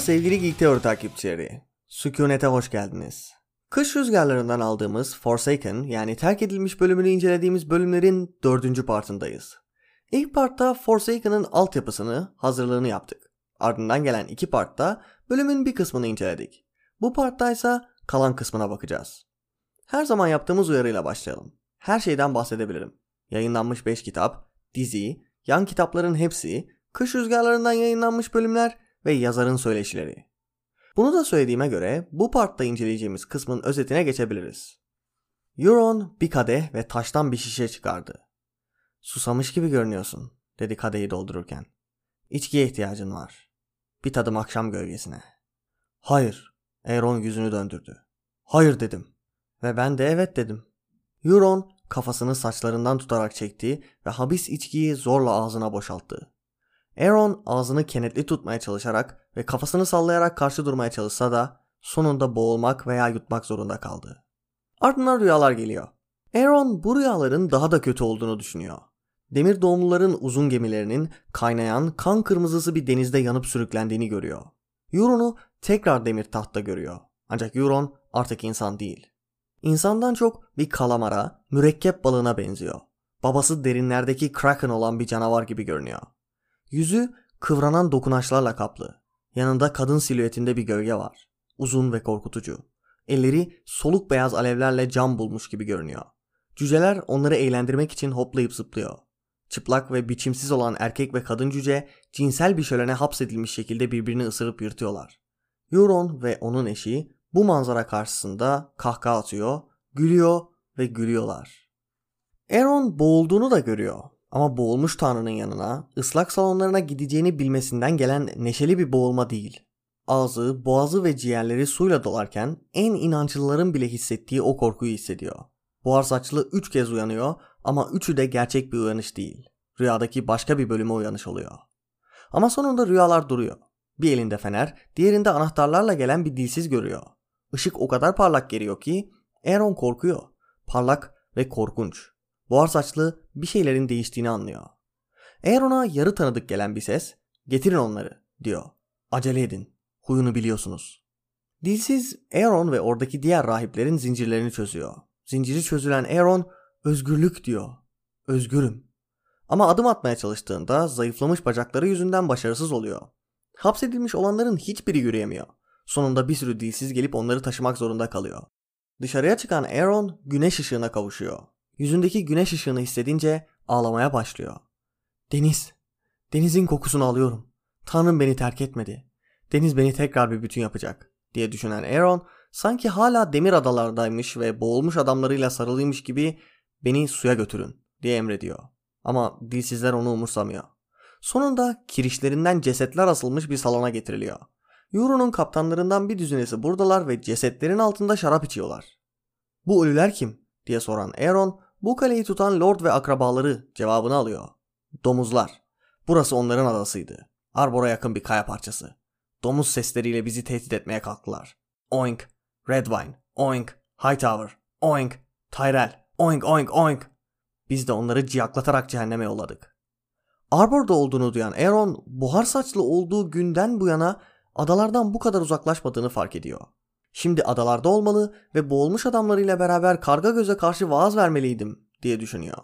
Sevgili Geek takipçileri. Sükunete hoş geldiniz. Kış rüzgarlarından aldığımız Forsaken yani terk edilmiş bölümünü incelediğimiz bölümlerin dördüncü partındayız. İlk partta Forsaken'ın altyapısını, hazırlığını yaptık. Ardından gelen iki partta bölümün bir kısmını inceledik. Bu partta ise kalan kısmına bakacağız. Her zaman yaptığımız uyarıyla başlayalım. Her şeyden bahsedebilirim. Yayınlanmış 5 kitap, dizi, yan kitapların hepsi, kış rüzgarlarından yayınlanmış bölümler ve yazarın söyleşileri. Bunu da söylediğime göre bu partta inceleyeceğimiz kısmın özetine geçebiliriz. Euron bir kadeh ve taştan bir şişe çıkardı. Susamış gibi görünüyorsun dedi kadehi doldururken. İçkiye ihtiyacın var. Bir tadım akşam gölgesine. Hayır. Euron yüzünü döndürdü. Hayır dedim. Ve ben de evet dedim. Euron kafasını saçlarından tutarak çekti ve habis içkiyi zorla ağzına boşalttı. Aaron ağzını kenetli tutmaya çalışarak ve kafasını sallayarak karşı durmaya çalışsa da sonunda boğulmak veya yutmak zorunda kaldı. Ardından rüyalar geliyor. Aaron bu rüyaların daha da kötü olduğunu düşünüyor. Demir doğumluların uzun gemilerinin kaynayan kan kırmızısı bir denizde yanıp sürüklendiğini görüyor. Euron'u tekrar demir tahtta görüyor. Ancak Euron artık insan değil. İnsandan çok bir kalamara, mürekkep balığına benziyor. Babası derinlerdeki kraken olan bir canavar gibi görünüyor. Yüzü kıvranan dokunaçlarla kaplı. Yanında kadın silüetinde bir gölge var. Uzun ve korkutucu. Elleri soluk beyaz alevlerle cam bulmuş gibi görünüyor. Cüceler onları eğlendirmek için hoplayıp zıplıyor. Çıplak ve biçimsiz olan erkek ve kadın cüce cinsel bir şölene hapsedilmiş şekilde birbirini ısırıp yırtıyorlar. Euron ve onun eşi bu manzara karşısında kahkaha atıyor, gülüyor ve gülüyorlar. Aaron boğulduğunu da görüyor ama boğulmuş Tanrı'nın yanına ıslak salonlarına gideceğini bilmesinden gelen neşeli bir boğulma değil. Ağzı, boğazı ve ciğerleri suyla dolarken en inançlıların bile hissettiği o korkuyu hissediyor. Buhar saçlı üç kez uyanıyor ama üçü de gerçek bir uyanış değil. Rüyadaki başka bir bölüme uyanış oluyor. Ama sonunda rüyalar duruyor. Bir elinde fener, diğerinde anahtarlarla gelen bir dilsiz görüyor. Işık o kadar parlak geliyor ki Aaron korkuyor. Parlak ve korkunç. Buhar saçlı bir şeylerin değiştiğini anlıyor. Eğer ona yarı tanıdık gelen bir ses getirin onları diyor. Acele edin. Huyunu biliyorsunuz. Dilsiz Aaron ve oradaki diğer rahiplerin zincirlerini çözüyor. Zinciri çözülen Aaron özgürlük diyor. Özgürüm. Ama adım atmaya çalıştığında zayıflamış bacakları yüzünden başarısız oluyor. Hapsedilmiş olanların hiçbiri yürüyemiyor. Sonunda bir sürü dilsiz gelip onları taşımak zorunda kalıyor. Dışarıya çıkan Aaron güneş ışığına kavuşuyor. Yüzündeki güneş ışığını hissedince ağlamaya başlıyor. Deniz. Denizin kokusunu alıyorum. Tanrım beni terk etmedi. Deniz beni tekrar bir bütün yapacak diye düşünen Aaron sanki hala demir adalardaymış ve boğulmuş adamlarıyla sarılıymış gibi beni suya götürün diye emrediyor. Ama dilsizler onu umursamıyor. Sonunda kirişlerinden cesetler asılmış bir salona getiriliyor. Euro'nun kaptanlarından bir düzinesi buradalar ve cesetlerin altında şarap içiyorlar. Bu ölüler kim? diye soran Aaron bu kaleyi tutan lord ve akrabaları cevabını alıyor. Domuzlar. Burası onların adasıydı. Arbor'a yakın bir kaya parçası. Domuz sesleriyle bizi tehdit etmeye kalktılar. Oink, Redwine, oink, Hightower, oink, Tyrell, oink oink oink. Biz de onları ciyaklatarak cehenneme yolladık. Arbor'da olduğunu duyan Aaron, buhar saçlı olduğu günden bu yana adalardan bu kadar uzaklaşmadığını fark ediyor. Şimdi adalarda olmalı ve boğulmuş adamlarıyla beraber karga göze karşı vaaz vermeliydim diye düşünüyor.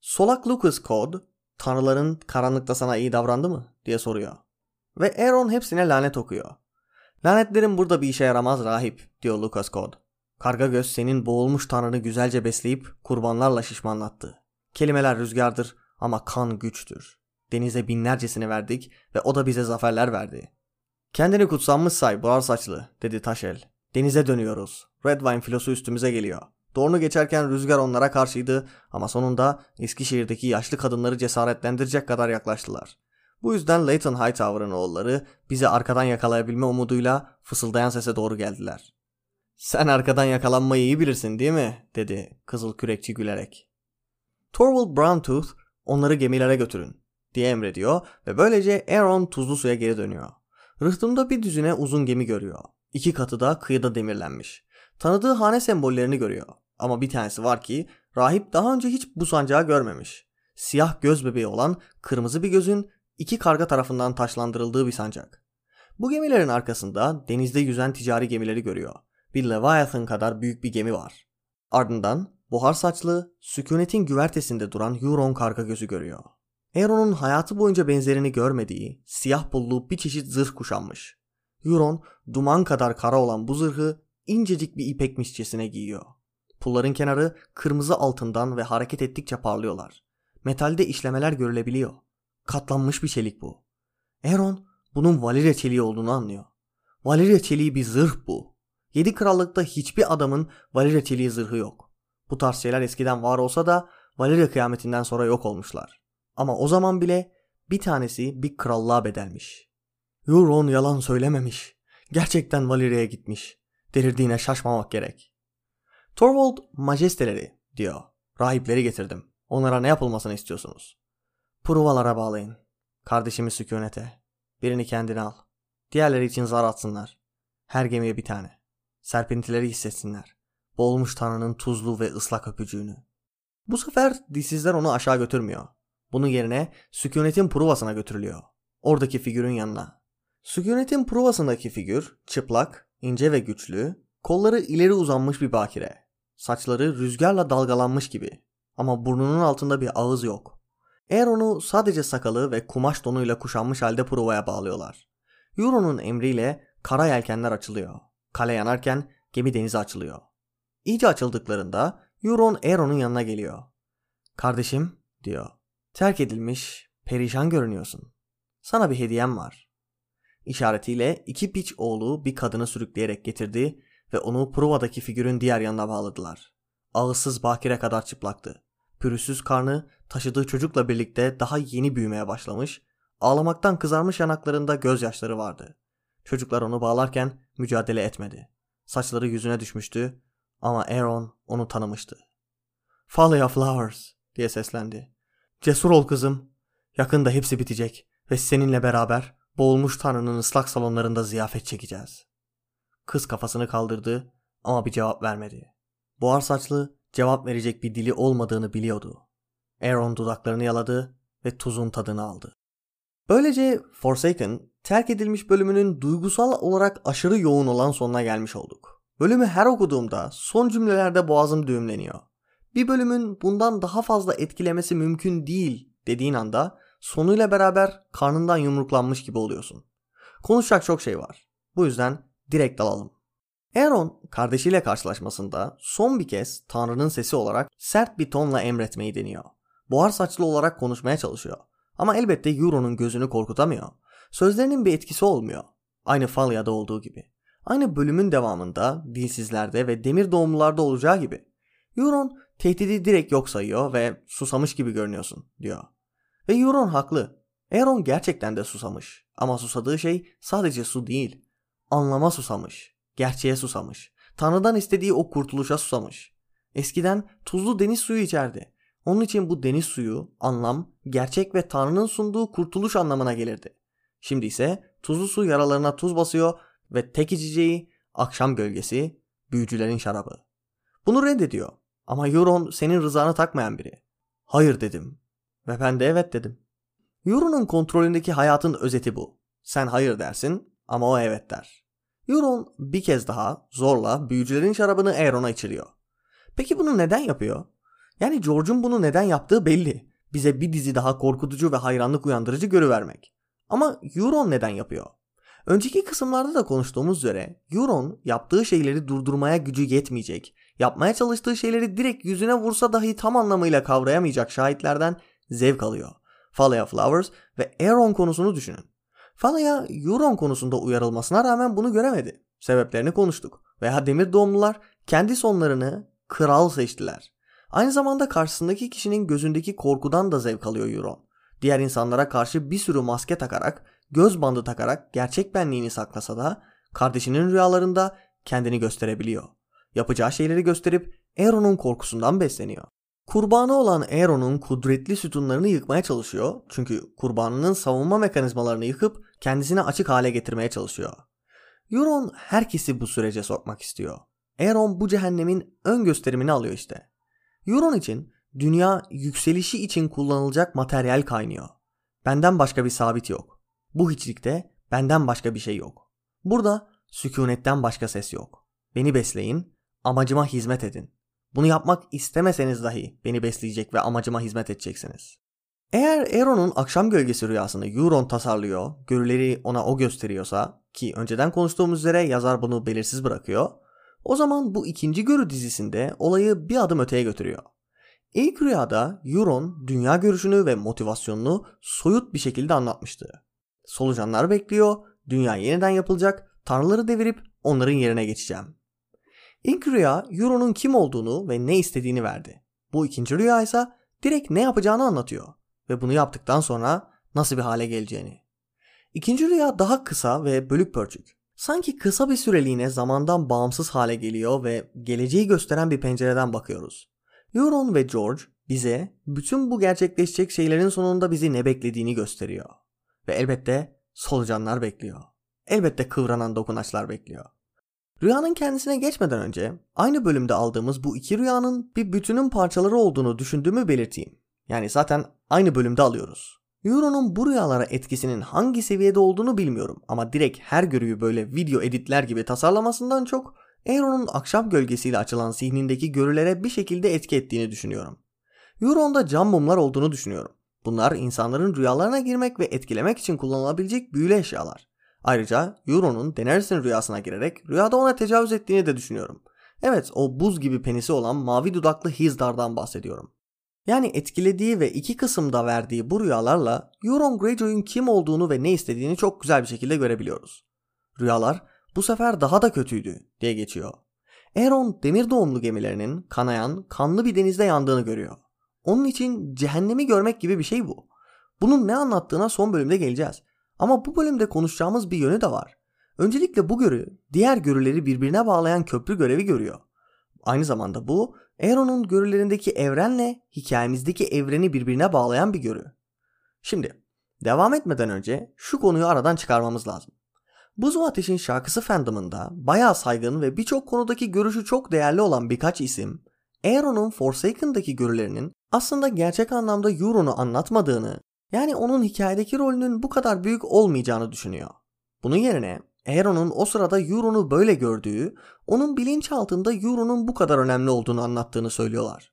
Solak Lucas Code, tanrıların karanlıkta sana iyi davrandı mı diye soruyor. Ve Aaron hepsine lanet okuyor. Lanetlerin burada bir işe yaramaz rahip diyor Lucas Code. Karga göz senin boğulmuş tanrını güzelce besleyip kurbanlarla şişmanlattı. Kelimeler rüzgardır ama kan güçtür. Denize binlercesini verdik ve o da bize zaferler verdi. Kendini kutsanmış say buhar saçlı dedi Taşel. Denize dönüyoruz. Redwine filosu üstümüze geliyor. Doğru geçerken rüzgar onlara karşıydı ama sonunda Eskişehir'deki yaşlı kadınları cesaretlendirecek kadar yaklaştılar. Bu yüzden Leighton Hightower'ın oğulları bizi arkadan yakalayabilme umuduyla fısıldayan sese doğru geldiler. Sen arkadan yakalanmayı iyi bilirsin değil mi? dedi kızıl kürekçi gülerek. Torvald Browntooth onları gemilere götürün diye emrediyor ve böylece Aaron tuzlu suya geri dönüyor. Rıhtımda bir düzine uzun gemi görüyor. İki katı da kıyıda demirlenmiş. Tanıdığı hane sembollerini görüyor. Ama bir tanesi var ki rahip daha önce hiç bu sancağı görmemiş. Siyah göz bebeği olan kırmızı bir gözün iki karga tarafından taşlandırıldığı bir sancak. Bu gemilerin arkasında denizde yüzen ticari gemileri görüyor. Bir Leviathan kadar büyük bir gemi var. Ardından buhar saçlı, sükunetin güvertesinde duran Euron karga gözü görüyor. Euron'un hayatı boyunca benzerini görmediği siyah pullu bir çeşit zırh kuşanmış. Euron duman kadar kara olan bu zırhı incecik bir ipekmişçesine giyiyor. Pulların kenarı kırmızı altından ve hareket ettikçe parlıyorlar. Metalde işlemeler görülebiliyor. Katlanmış bir çelik bu. Euron bunun Valyria çeliği olduğunu anlıyor. Valyria çeliği bir zırh bu. Yedi krallıkta hiçbir adamın Valyria çeliği zırhı yok. Bu tarz şeyler eskiden var olsa da Valyria kıyametinden sonra yok olmuşlar. Ama o zaman bile bir tanesi bir krallığa bedelmiş. Euron yalan söylememiş. Gerçekten Valyria'ya gitmiş. Delirdiğine şaşmamak gerek. Torvald majesteleri diyor. Rahipleri getirdim. Onlara ne yapılmasını istiyorsunuz? Pruvalara bağlayın. Kardeşimi sükunete. Birini kendine al. Diğerleri için zar atsınlar. Her gemiye bir tane. Serpintileri hissetsinler. Boğulmuş tanrının tuzlu ve ıslak öpücüğünü. Bu sefer dişsizler onu aşağı götürmüyor. Bunun yerine sükunetin pruvasına götürülüyor. Oradaki figürün yanına. Sükunetin pruvasındaki figür çıplak, ince ve güçlü, kolları ileri uzanmış bir bakire. Saçları rüzgarla dalgalanmış gibi ama burnunun altında bir ağız yok. Eğer onu sadece sakalı ve kumaş donuyla kuşanmış halde provaya bağlıyorlar. Euron'un emriyle kara yelkenler açılıyor. Kale yanarken gemi denize açılıyor. İyice açıldıklarında Euron Aeron'un yanına geliyor. Kardeşim diyor. Terk edilmiş, perişan görünüyorsun. Sana bir hediyem var. İşaretiyle iki piç oğlu bir kadını sürükleyerek getirdi ve onu provadaki figürün diğer yanına bağladılar. Ağızsız bakire kadar çıplaktı. Pürüzsüz karnı taşıdığı çocukla birlikte daha yeni büyümeye başlamış, ağlamaktan kızarmış yanaklarında gözyaşları vardı. Çocuklar onu bağlarken mücadele etmedi. Saçları yüzüne düşmüştü ama Aaron onu tanımıştı. Of Flowers diye seslendi. Cesur ol kızım. Yakında hepsi bitecek ve seninle beraber boğulmuş tanrının ıslak salonlarında ziyafet çekeceğiz. Kız kafasını kaldırdı ama bir cevap vermedi. Buhar saçlı cevap verecek bir dili olmadığını biliyordu. Aaron dudaklarını yaladı ve tuzun tadını aldı. Böylece Forsaken terk edilmiş bölümünün duygusal olarak aşırı yoğun olan sonuna gelmiş olduk. Bölümü her okuduğumda son cümlelerde boğazım düğümleniyor. Bir bölümün bundan daha fazla etkilemesi mümkün değil dediğin anda sonuyla beraber karnından yumruklanmış gibi oluyorsun. Konuşacak çok şey var. Bu yüzden direkt dalalım. Aaron kardeşiyle karşılaşmasında son bir kez Tanrı'nın sesi olarak sert bir tonla emretmeyi deniyor. Buhar saçlı olarak konuşmaya çalışıyor. Ama elbette Euron'un gözünü korkutamıyor. Sözlerinin bir etkisi olmuyor. Aynı Falya'da olduğu gibi. Aynı bölümün devamında dilsizlerde ve demir doğumlularda olacağı gibi. Euron tehdidi direkt yok sayıyor ve susamış gibi görünüyorsun diyor. Ve Euron haklı. Aaron gerçekten de susamış. Ama susadığı şey sadece su değil. Anlama susamış. Gerçeğe susamış. Tanrı'dan istediği o kurtuluşa susamış. Eskiden tuzlu deniz suyu içerdi. Onun için bu deniz suyu, anlam, gerçek ve Tanrı'nın sunduğu kurtuluş anlamına gelirdi. Şimdi ise tuzlu su yaralarına tuz basıyor ve tek içeceği akşam gölgesi, büyücülerin şarabı. Bunu reddediyor. Ama Euron senin rızanı takmayan biri. Hayır dedim. Ve ben de evet dedim. Euron'un kontrolündeki hayatın özeti bu. Sen hayır dersin ama o evet der. Euron bir kez daha zorla büyücülerin şarabını Aeron'a içiriyor. Peki bunu neden yapıyor? Yani George'un bunu neden yaptığı belli. Bize bir dizi daha korkutucu ve hayranlık uyandırıcı görüvermek. Ama Euron neden yapıyor? Önceki kısımlarda da konuştuğumuz üzere Euron yaptığı şeyleri durdurmaya gücü yetmeyecek, yapmaya çalıştığı şeyleri direkt yüzüne vursa dahi tam anlamıyla kavrayamayacak şahitlerden zevk alıyor. Falea Flowers ve Aaron konusunu düşünün. Falea Euron konusunda uyarılmasına rağmen bunu göremedi. Sebeplerini konuştuk. Veya demir doğumlular kendi sonlarını kral seçtiler. Aynı zamanda karşısındaki kişinin gözündeki korkudan da zevk alıyor Euron. Diğer insanlara karşı bir sürü maske takarak, göz bandı takarak gerçek benliğini saklasa da kardeşinin rüyalarında kendini gösterebiliyor. Yapacağı şeyleri gösterip Aeron'un korkusundan besleniyor. Kurbanı olan Aeron'un kudretli sütunlarını yıkmaya çalışıyor. Çünkü kurbanının savunma mekanizmalarını yıkıp kendisine açık hale getirmeye çalışıyor. Euron herkesi bu sürece sokmak istiyor. Aeron bu cehennemin ön gösterimini alıyor işte. Euron için dünya yükselişi için kullanılacak materyal kaynıyor. Benden başka bir sabit yok. Bu hiçlikte Benden başka bir şey yok. Burada sükunetten başka ses yok. Beni besleyin, amacıma hizmet edin. Bunu yapmak istemeseniz dahi beni besleyecek ve amacıma hizmet edeceksiniz. Eğer Eron'un akşam gölgesi rüyasını Euron tasarlıyor, görüleri ona o gösteriyorsa ki önceden konuştuğumuz üzere yazar bunu belirsiz bırakıyor, o zaman bu ikinci görü dizisinde olayı bir adım öteye götürüyor. İlk rüyada Euron dünya görüşünü ve motivasyonunu soyut bir şekilde anlatmıştı. Solucanlar bekliyor, dünya yeniden yapılacak, tanrıları devirip onların yerine geçeceğim. İlk rüya Euron'un kim olduğunu ve ne istediğini verdi. Bu ikinci rüya ise direkt ne yapacağını anlatıyor ve bunu yaptıktan sonra nasıl bir hale geleceğini. İkinci rüya daha kısa ve bölük pörçük. Sanki kısa bir süreliğine zamandan bağımsız hale geliyor ve geleceği gösteren bir pencereden bakıyoruz. Euron ve George bize bütün bu gerçekleşecek şeylerin sonunda bizi ne beklediğini gösteriyor. Ve elbette solucanlar bekliyor. Elbette kıvranan dokunaçlar bekliyor. Rüyanın kendisine geçmeden önce aynı bölümde aldığımız bu iki rüyanın bir bütünün parçaları olduğunu düşündüğümü belirteyim. Yani zaten aynı bölümde alıyoruz. Euro'nun bu rüyalara etkisinin hangi seviyede olduğunu bilmiyorum ama direkt her görüyü böyle video editler gibi tasarlamasından çok Euron'un akşam gölgesiyle açılan zihnindeki görülere bir şekilde etki ettiğini düşünüyorum. Euron'da cam mumlar olduğunu düşünüyorum. Bunlar insanların rüyalarına girmek ve etkilemek için kullanılabilecek büyülü eşyalar. Ayrıca Euron'un Daenerys'in rüyasına girerek rüyada ona tecavüz ettiğini de düşünüyorum. Evet o buz gibi penisi olan mavi dudaklı Hizdar'dan bahsediyorum. Yani etkilediği ve iki kısımda verdiği bu rüyalarla Euron Greyjoy'un kim olduğunu ve ne istediğini çok güzel bir şekilde görebiliyoruz. Rüyalar bu sefer daha da kötüydü diye geçiyor. Aeron demir doğumlu gemilerinin kanayan kanlı bir denizde yandığını görüyor. Onun için cehennemi görmek gibi bir şey bu. Bunun ne anlattığına son bölümde geleceğiz. Ama bu bölümde konuşacağımız bir yönü de var. Öncelikle bu görü diğer görüleri birbirine bağlayan köprü görevi görüyor. Aynı zamanda bu Aeron'un görülerindeki evrenle hikayemizdeki evreni birbirine bağlayan bir görü. Şimdi devam etmeden önce şu konuyu aradan çıkarmamız lazım. Buz ve Ateş'in şarkısı fandomında bayağı saygın ve birçok konudaki görüşü çok değerli olan birkaç isim Aeron'un Forsaken'daki görülerinin aslında gerçek anlamda Euron'u anlatmadığını yani onun hikayedeki rolünün bu kadar büyük olmayacağını düşünüyor. Bunun yerine Aeron'un o sırada Euron'u böyle gördüğü, onun bilinçaltında Euron'un bu kadar önemli olduğunu anlattığını söylüyorlar.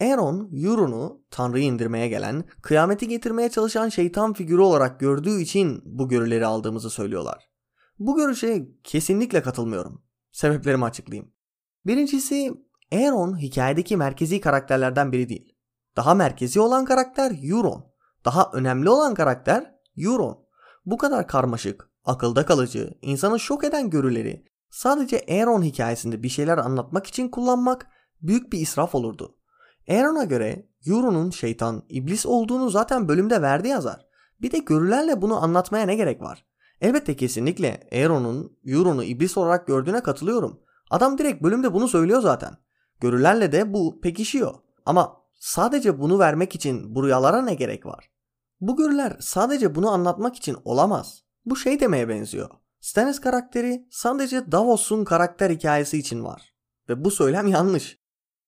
Aeron, Euron'u Tanrı'yı indirmeye gelen, kıyameti getirmeye çalışan şeytan figürü olarak gördüğü için bu görüleri aldığımızı söylüyorlar. Bu görüşe kesinlikle katılmıyorum. Sebeplerimi açıklayayım. Birincisi, Aeron hikayedeki merkezi karakterlerden biri değil. Daha merkezi olan karakter Euron. Daha önemli olan karakter Euron. Bu kadar karmaşık, akılda kalıcı, insanı şok eden görüleri sadece Aeron hikayesinde bir şeyler anlatmak için kullanmak büyük bir israf olurdu. Aeron'a göre Euron'un şeytan, iblis olduğunu zaten bölümde verdi yazar. Bir de görülerle bunu anlatmaya ne gerek var? Elbette kesinlikle Aeron'un Euron'u iblis olarak gördüğüne katılıyorum. Adam direkt bölümde bunu söylüyor zaten. Görülerle de bu pekişiyor. Ama sadece bunu vermek için bu rüyalara ne gerek var? Bu görüler sadece bunu anlatmak için olamaz. Bu şey demeye benziyor. Stannis karakteri sadece Davos'un karakter hikayesi için var. Ve bu söylem yanlış.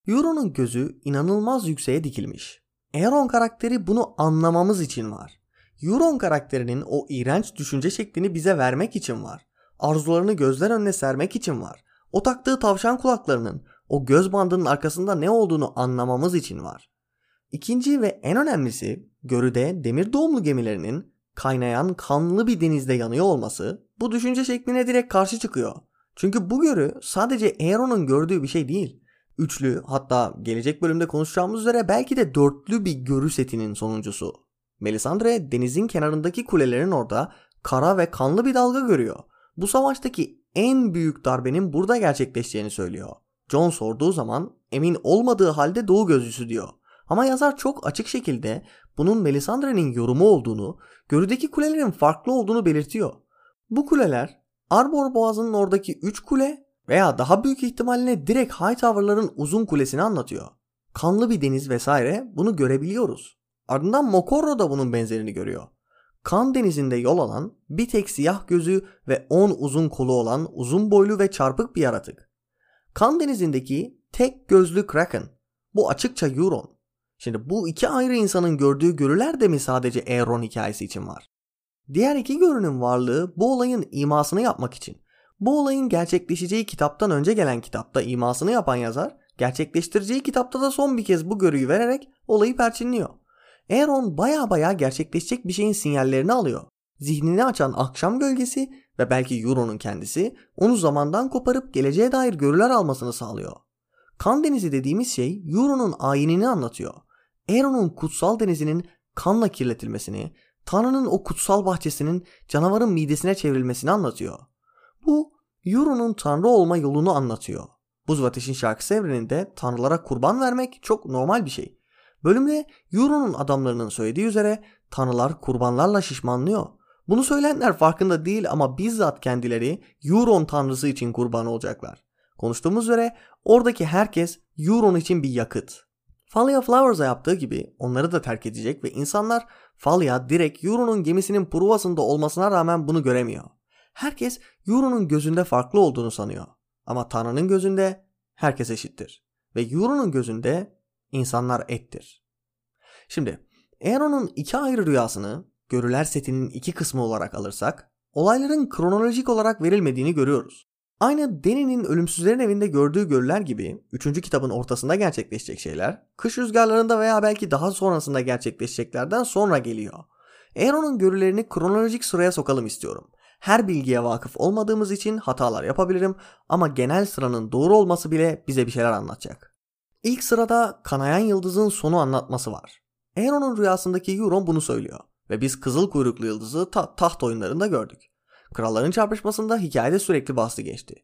Euron'un gözü inanılmaz yükseğe dikilmiş. Aeron karakteri bunu anlamamız için var. Euron karakterinin o iğrenç düşünce şeklini bize vermek için var. Arzularını gözler önüne sermek için var. O taktığı tavşan kulaklarının o göz bandının arkasında ne olduğunu anlamamız için var. İkinci ve en önemlisi görüde demir doğumlu gemilerinin kaynayan kanlı bir denizde yanıyor olması bu düşünce şekline direkt karşı çıkıyor. Çünkü bu görü sadece Aeron'un gördüğü bir şey değil. Üçlü hatta gelecek bölümde konuşacağımız üzere belki de dörtlü bir görü setinin sonuncusu. Melisandre denizin kenarındaki kulelerin orada kara ve kanlı bir dalga görüyor. Bu savaştaki en büyük darbenin burada gerçekleşeceğini söylüyor. John sorduğu zaman emin olmadığı halde doğu gözcüsü diyor. Ama yazar çok açık şekilde bunun Melisandre'nin yorumu olduğunu, görüdeki kulelerin farklı olduğunu belirtiyor. Bu kuleler Arbor Boğazı'nın oradaki 3 kule veya daha büyük ihtimalle direkt Hightower'ların uzun kulesini anlatıyor. Kanlı bir deniz vesaire bunu görebiliyoruz. Ardından Mokorro da bunun benzerini görüyor. Kan denizinde yol alan bir tek siyah gözü ve 10 uzun kolu olan uzun boylu ve çarpık bir yaratık. Kan denizindeki tek gözlü Kraken. Bu açıkça Euron. Şimdi bu iki ayrı insanın gördüğü görüler de mi sadece Aeron hikayesi için var? Diğer iki görünün varlığı bu olayın imasını yapmak için. Bu olayın gerçekleşeceği kitaptan önce gelen kitapta imasını yapan yazar, gerçekleştireceği kitapta da son bir kez bu görüyü vererek olayı perçinliyor. Aaron baya baya gerçekleşecek bir şeyin sinyallerini alıyor. Zihnini açan akşam gölgesi ve belki Euron'un kendisi onu zamandan koparıp geleceğe dair görüler almasını sağlıyor. Kan denizi dediğimiz şey Euron'un ayinini anlatıyor. Aaron'un kutsal denizinin kanla kirletilmesini, Tanrı'nın o kutsal bahçesinin canavarın midesine çevrilmesini anlatıyor. Bu Euron'un tanrı olma yolunu anlatıyor. Buz ve Ateş'in şarkısı evreninde tanrılara kurban vermek çok normal bir şey. Bölümde Euron'un adamlarının söylediği üzere tanrılar kurbanlarla şişmanlıyor. Bunu söyleyenler farkında değil ama bizzat kendileri Euron tanrısı için kurban olacaklar. Konuştuğumuz üzere oradaki herkes Euron için bir yakıt. Falia Flowers'a yaptığı gibi onları da terk edecek ve insanlar Falia direkt Euron'un gemisinin provasında olmasına rağmen bunu göremiyor. Herkes Euron'un gözünde farklı olduğunu sanıyor. Ama Tanrı'nın gözünde herkes eşittir. Ve Euron'un gözünde insanlar ettir. Şimdi Aaron'un iki ayrı rüyasını görüler setinin iki kısmı olarak alırsak olayların kronolojik olarak verilmediğini görüyoruz. Aynı Deni'nin ölümsüzlerin evinde gördüğü görüler gibi 3. kitabın ortasında gerçekleşecek şeyler kış rüzgarlarında veya belki daha sonrasında gerçekleşeceklerden sonra geliyor. Aaron'un görülerini kronolojik sıraya sokalım istiyorum. Her bilgiye vakıf olmadığımız için hatalar yapabilirim ama genel sıranın doğru olması bile bize bir şeyler anlatacak. İlk sırada kanayan yıldızın sonu anlatması var. Aaron'un rüyasındaki Euron bunu söylüyor ve biz kızıl kuyruklu yıldızı ta- taht oyunlarında gördük. Kralların çarpışmasında hikayede sürekli bastı geçti.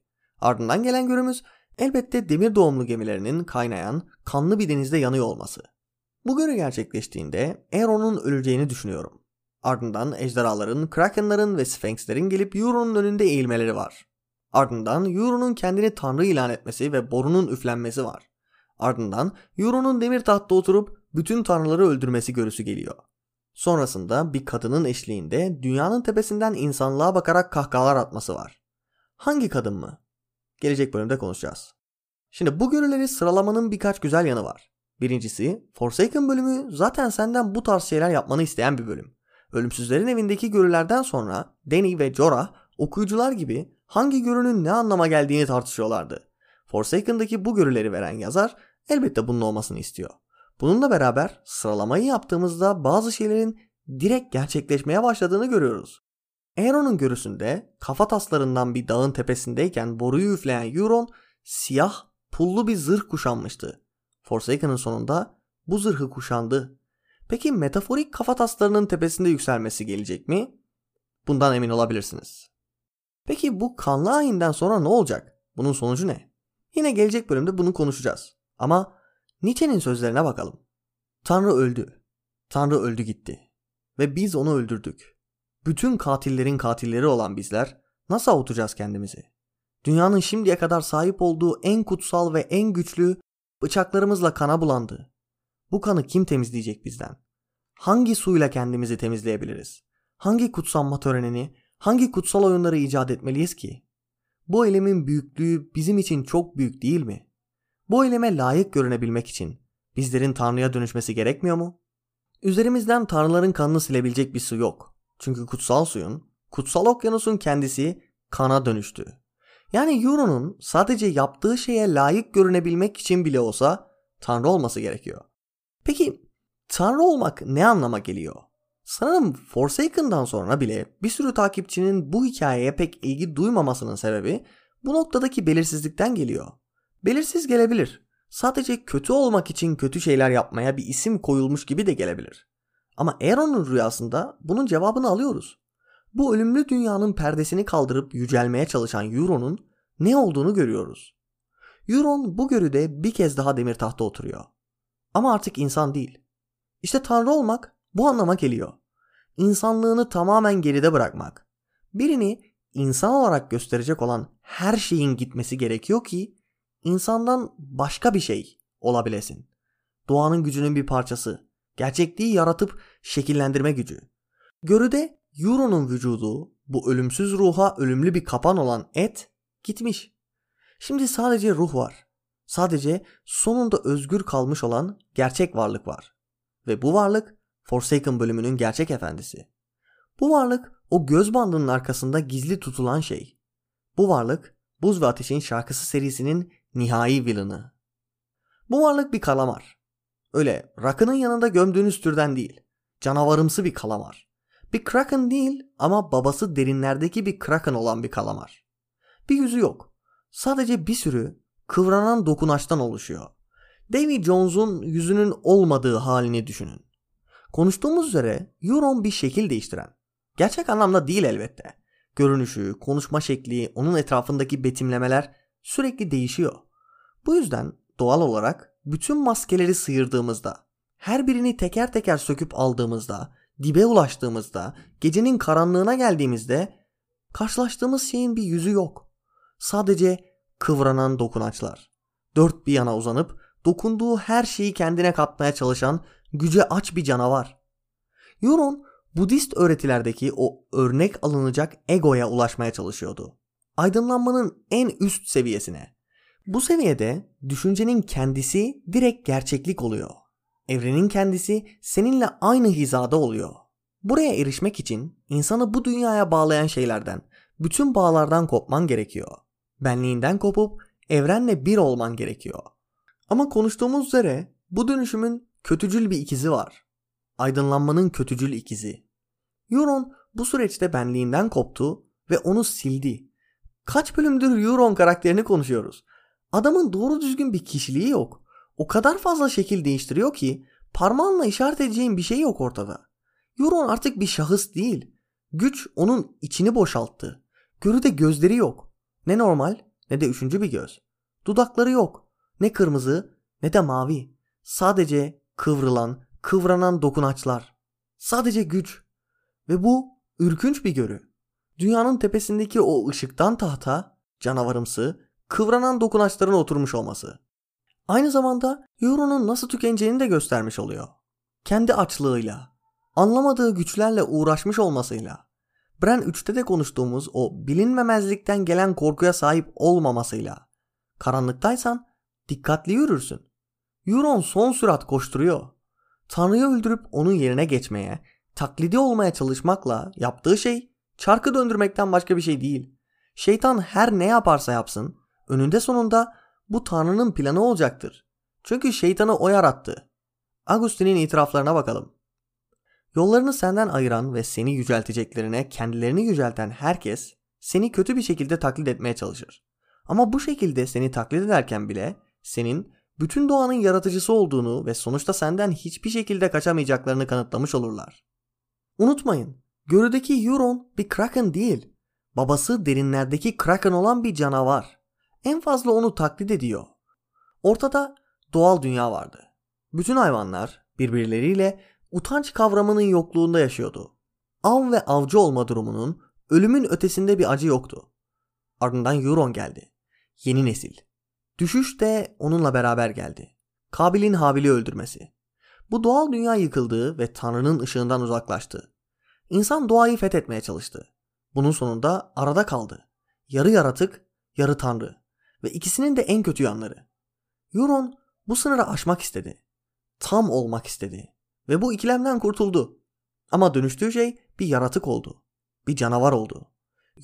Ardından gelen görümüz elbette demir doğumlu gemilerinin kaynayan kanlı bir denizde yanıyor olması. Bu görü gerçekleştiğinde Aeron'un öleceğini düşünüyorum. Ardından ejderhaların, krakenların ve sphinxlerin gelip Euron'un önünde eğilmeleri var. Ardından Euron'un kendini tanrı ilan etmesi ve borunun üflenmesi var. Ardından Euron'un demir tahtta oturup bütün tanrıları öldürmesi görüsü geliyor. Sonrasında bir kadının eşliğinde dünyanın tepesinden insanlığa bakarak kahkahalar atması var. Hangi kadın mı? Gelecek bölümde konuşacağız. Şimdi bu görüleri sıralamanın birkaç güzel yanı var. Birincisi Forsaken bölümü zaten senden bu tarz şeyler yapmanı isteyen bir bölüm. Ölümsüzlerin evindeki görülerden sonra Danny ve Jorah okuyucular gibi hangi görünün ne anlama geldiğini tartışıyorlardı. Forsaken'daki bu görüleri veren yazar elbette bunun olmasını istiyor. Bununla beraber sıralamayı yaptığımızda bazı şeylerin direkt gerçekleşmeye başladığını görüyoruz. Aeron'un görüsünde kafa taslarından bir dağın tepesindeyken boruyu üfleyen Euron siyah pullu bir zırh kuşanmıştı. Forsaken'ın sonunda bu zırhı kuşandı. Peki metaforik kafa taslarının tepesinde yükselmesi gelecek mi? Bundan emin olabilirsiniz. Peki bu kanlı ayinden sonra ne olacak? Bunun sonucu ne? Yine gelecek bölümde bunu konuşacağız. Ama Nietzsche'nin sözlerine bakalım. Tanrı öldü. Tanrı öldü gitti. Ve biz onu öldürdük. Bütün katillerin katilleri olan bizler nasıl avutacağız kendimizi? Dünyanın şimdiye kadar sahip olduğu en kutsal ve en güçlü bıçaklarımızla kana bulandı. Bu kanı kim temizleyecek bizden? Hangi suyla kendimizi temizleyebiliriz? Hangi kutsanma törenini, hangi kutsal oyunları icat etmeliyiz ki? Bu eylemin büyüklüğü bizim için çok büyük değil mi? Bu eyleme layık görünebilmek için bizlerin Tanrı'ya dönüşmesi gerekmiyor mu? Üzerimizden Tanrıların kanını silebilecek bir su yok. Çünkü kutsal suyun, kutsal okyanusun kendisi kana dönüştü. Yani Euron'un sadece yaptığı şeye layık görünebilmek için bile olsa Tanrı olması gerekiyor. Peki Tanrı olmak ne anlama geliyor? Sanırım Forsaken'dan sonra bile bir sürü takipçinin bu hikayeye pek ilgi duymamasının sebebi bu noktadaki belirsizlikten geliyor. Belirsiz gelebilir. Sadece kötü olmak için kötü şeyler yapmaya bir isim koyulmuş gibi de gelebilir. Ama Aaron'un rüyasında bunun cevabını alıyoruz. Bu ölümlü dünyanın perdesini kaldırıp yücelmeye çalışan Euron'un ne olduğunu görüyoruz. Euron bu görüde bir kez daha demir tahta oturuyor. Ama artık insan değil. İşte tanrı olmak bu anlama geliyor. İnsanlığını tamamen geride bırakmak. Birini insan olarak gösterecek olan her şeyin gitmesi gerekiyor ki insandan başka bir şey olabilesin. Doğanın gücünün bir parçası. Gerçekliği yaratıp şekillendirme gücü. Görüde Euron'un vücudu bu ölümsüz ruha ölümlü bir kapan olan et gitmiş. Şimdi sadece ruh var. Sadece sonunda özgür kalmış olan gerçek varlık var. Ve bu varlık Forsaken bölümünün gerçek efendisi. Bu varlık o göz bandının arkasında gizli tutulan şey. Bu varlık Buz ve Ateş'in şarkısı serisinin nihai villainı. Bu varlık bir kalamar. Öyle rakının yanında gömdüğünüz türden değil. Canavarımsı bir kalamar. Bir kraken değil ama babası derinlerdeki bir kraken olan bir kalamar. Bir yüzü yok. Sadece bir sürü kıvranan dokunaçtan oluşuyor. Davy Jones'un yüzünün olmadığı halini düşünün. Konuştuğumuz üzere Euron bir şekil değiştiren. Gerçek anlamda değil elbette. Görünüşü, konuşma şekli, onun etrafındaki betimlemeler sürekli değişiyor. Bu yüzden doğal olarak bütün maskeleri sıyırdığımızda, her birini teker teker söküp aldığımızda, dibe ulaştığımızda, gecenin karanlığına geldiğimizde karşılaştığımız şeyin bir yüzü yok. Sadece kıvranan dokunaçlar. Dört bir yana uzanıp dokunduğu her şeyi kendine katmaya çalışan güce aç bir canavar. Euron Budist öğretilerdeki o örnek alınacak egoya ulaşmaya çalışıyordu. Aydınlanmanın en üst seviyesine. Bu seviyede düşüncenin kendisi direkt gerçeklik oluyor. Evrenin kendisi seninle aynı hizada oluyor. Buraya erişmek için insanı bu dünyaya bağlayan şeylerden, bütün bağlardan kopman gerekiyor. Benliğinden kopup evrenle bir olman gerekiyor. Ama konuştuğumuz üzere bu dönüşümün kötücül bir ikizi var. Aydınlanmanın kötücül ikizi. Euron bu süreçte benliğinden koptu ve onu sildi. Kaç bölümdür Euron karakterini konuşuyoruz. Adamın doğru düzgün bir kişiliği yok. O kadar fazla şekil değiştiriyor ki parmağınla işaret edeceğin bir şey yok ortada. Euron artık bir şahıs değil. Güç onun içini boşalttı. Görüde gözleri yok. Ne normal ne de üçüncü bir göz. Dudakları yok. Ne kırmızı ne de mavi. Sadece kıvrılan, kıvranan dokunaçlar. Sadece güç. Ve bu ürkünç bir görü. Dünyanın tepesindeki o ışıktan tahta, canavarımsı, kıvranan dokunaçların oturmuş olması. Aynı zamanda Euron'un nasıl tükeneceğini de göstermiş oluyor. Kendi açlığıyla, anlamadığı güçlerle uğraşmış olmasıyla, Bren 3'te de konuştuğumuz o bilinmemezlikten gelen korkuya sahip olmamasıyla. Karanlıktaysan dikkatli yürürsün. Euron son sürat koşturuyor. Tanrı'yı öldürüp onun yerine geçmeye, taklidi olmaya çalışmakla yaptığı şey çarkı döndürmekten başka bir şey değil. Şeytan her ne yaparsa yapsın önünde sonunda bu Tanrı'nın planı olacaktır. Çünkü şeytanı o yarattı. Agustin'in itiraflarına bakalım. Yollarını senden ayıran ve seni yücelteceklerine kendilerini yücelten herkes seni kötü bir şekilde taklit etmeye çalışır. Ama bu şekilde seni taklit ederken bile senin bütün doğanın yaratıcısı olduğunu ve sonuçta senden hiçbir şekilde kaçamayacaklarını kanıtlamış olurlar. Unutmayın, görüdeki Euron bir Kraken değil. Babası derinlerdeki Kraken olan bir canavar. En fazla onu taklit ediyor. Ortada doğal dünya vardı. Bütün hayvanlar birbirleriyle utanç kavramının yokluğunda yaşıyordu. Av ve avcı olma durumunun ölümün ötesinde bir acı yoktu. Ardından Euron geldi. Yeni nesil. Düşüş de onunla beraber geldi. Kabil'in Habil'i öldürmesi. Bu doğal dünya yıkıldı ve Tanrı'nın ışığından uzaklaştı. İnsan doğayı fethetmeye çalıştı. Bunun sonunda arada kaldı. Yarı yaratık, yarı Tanrı. Ve ikisinin de en kötü yanları. Euron bu sınırı aşmak istedi. Tam olmak istedi. Ve bu ikilemden kurtuldu. Ama dönüştüğü şey bir yaratık oldu. Bir canavar oldu.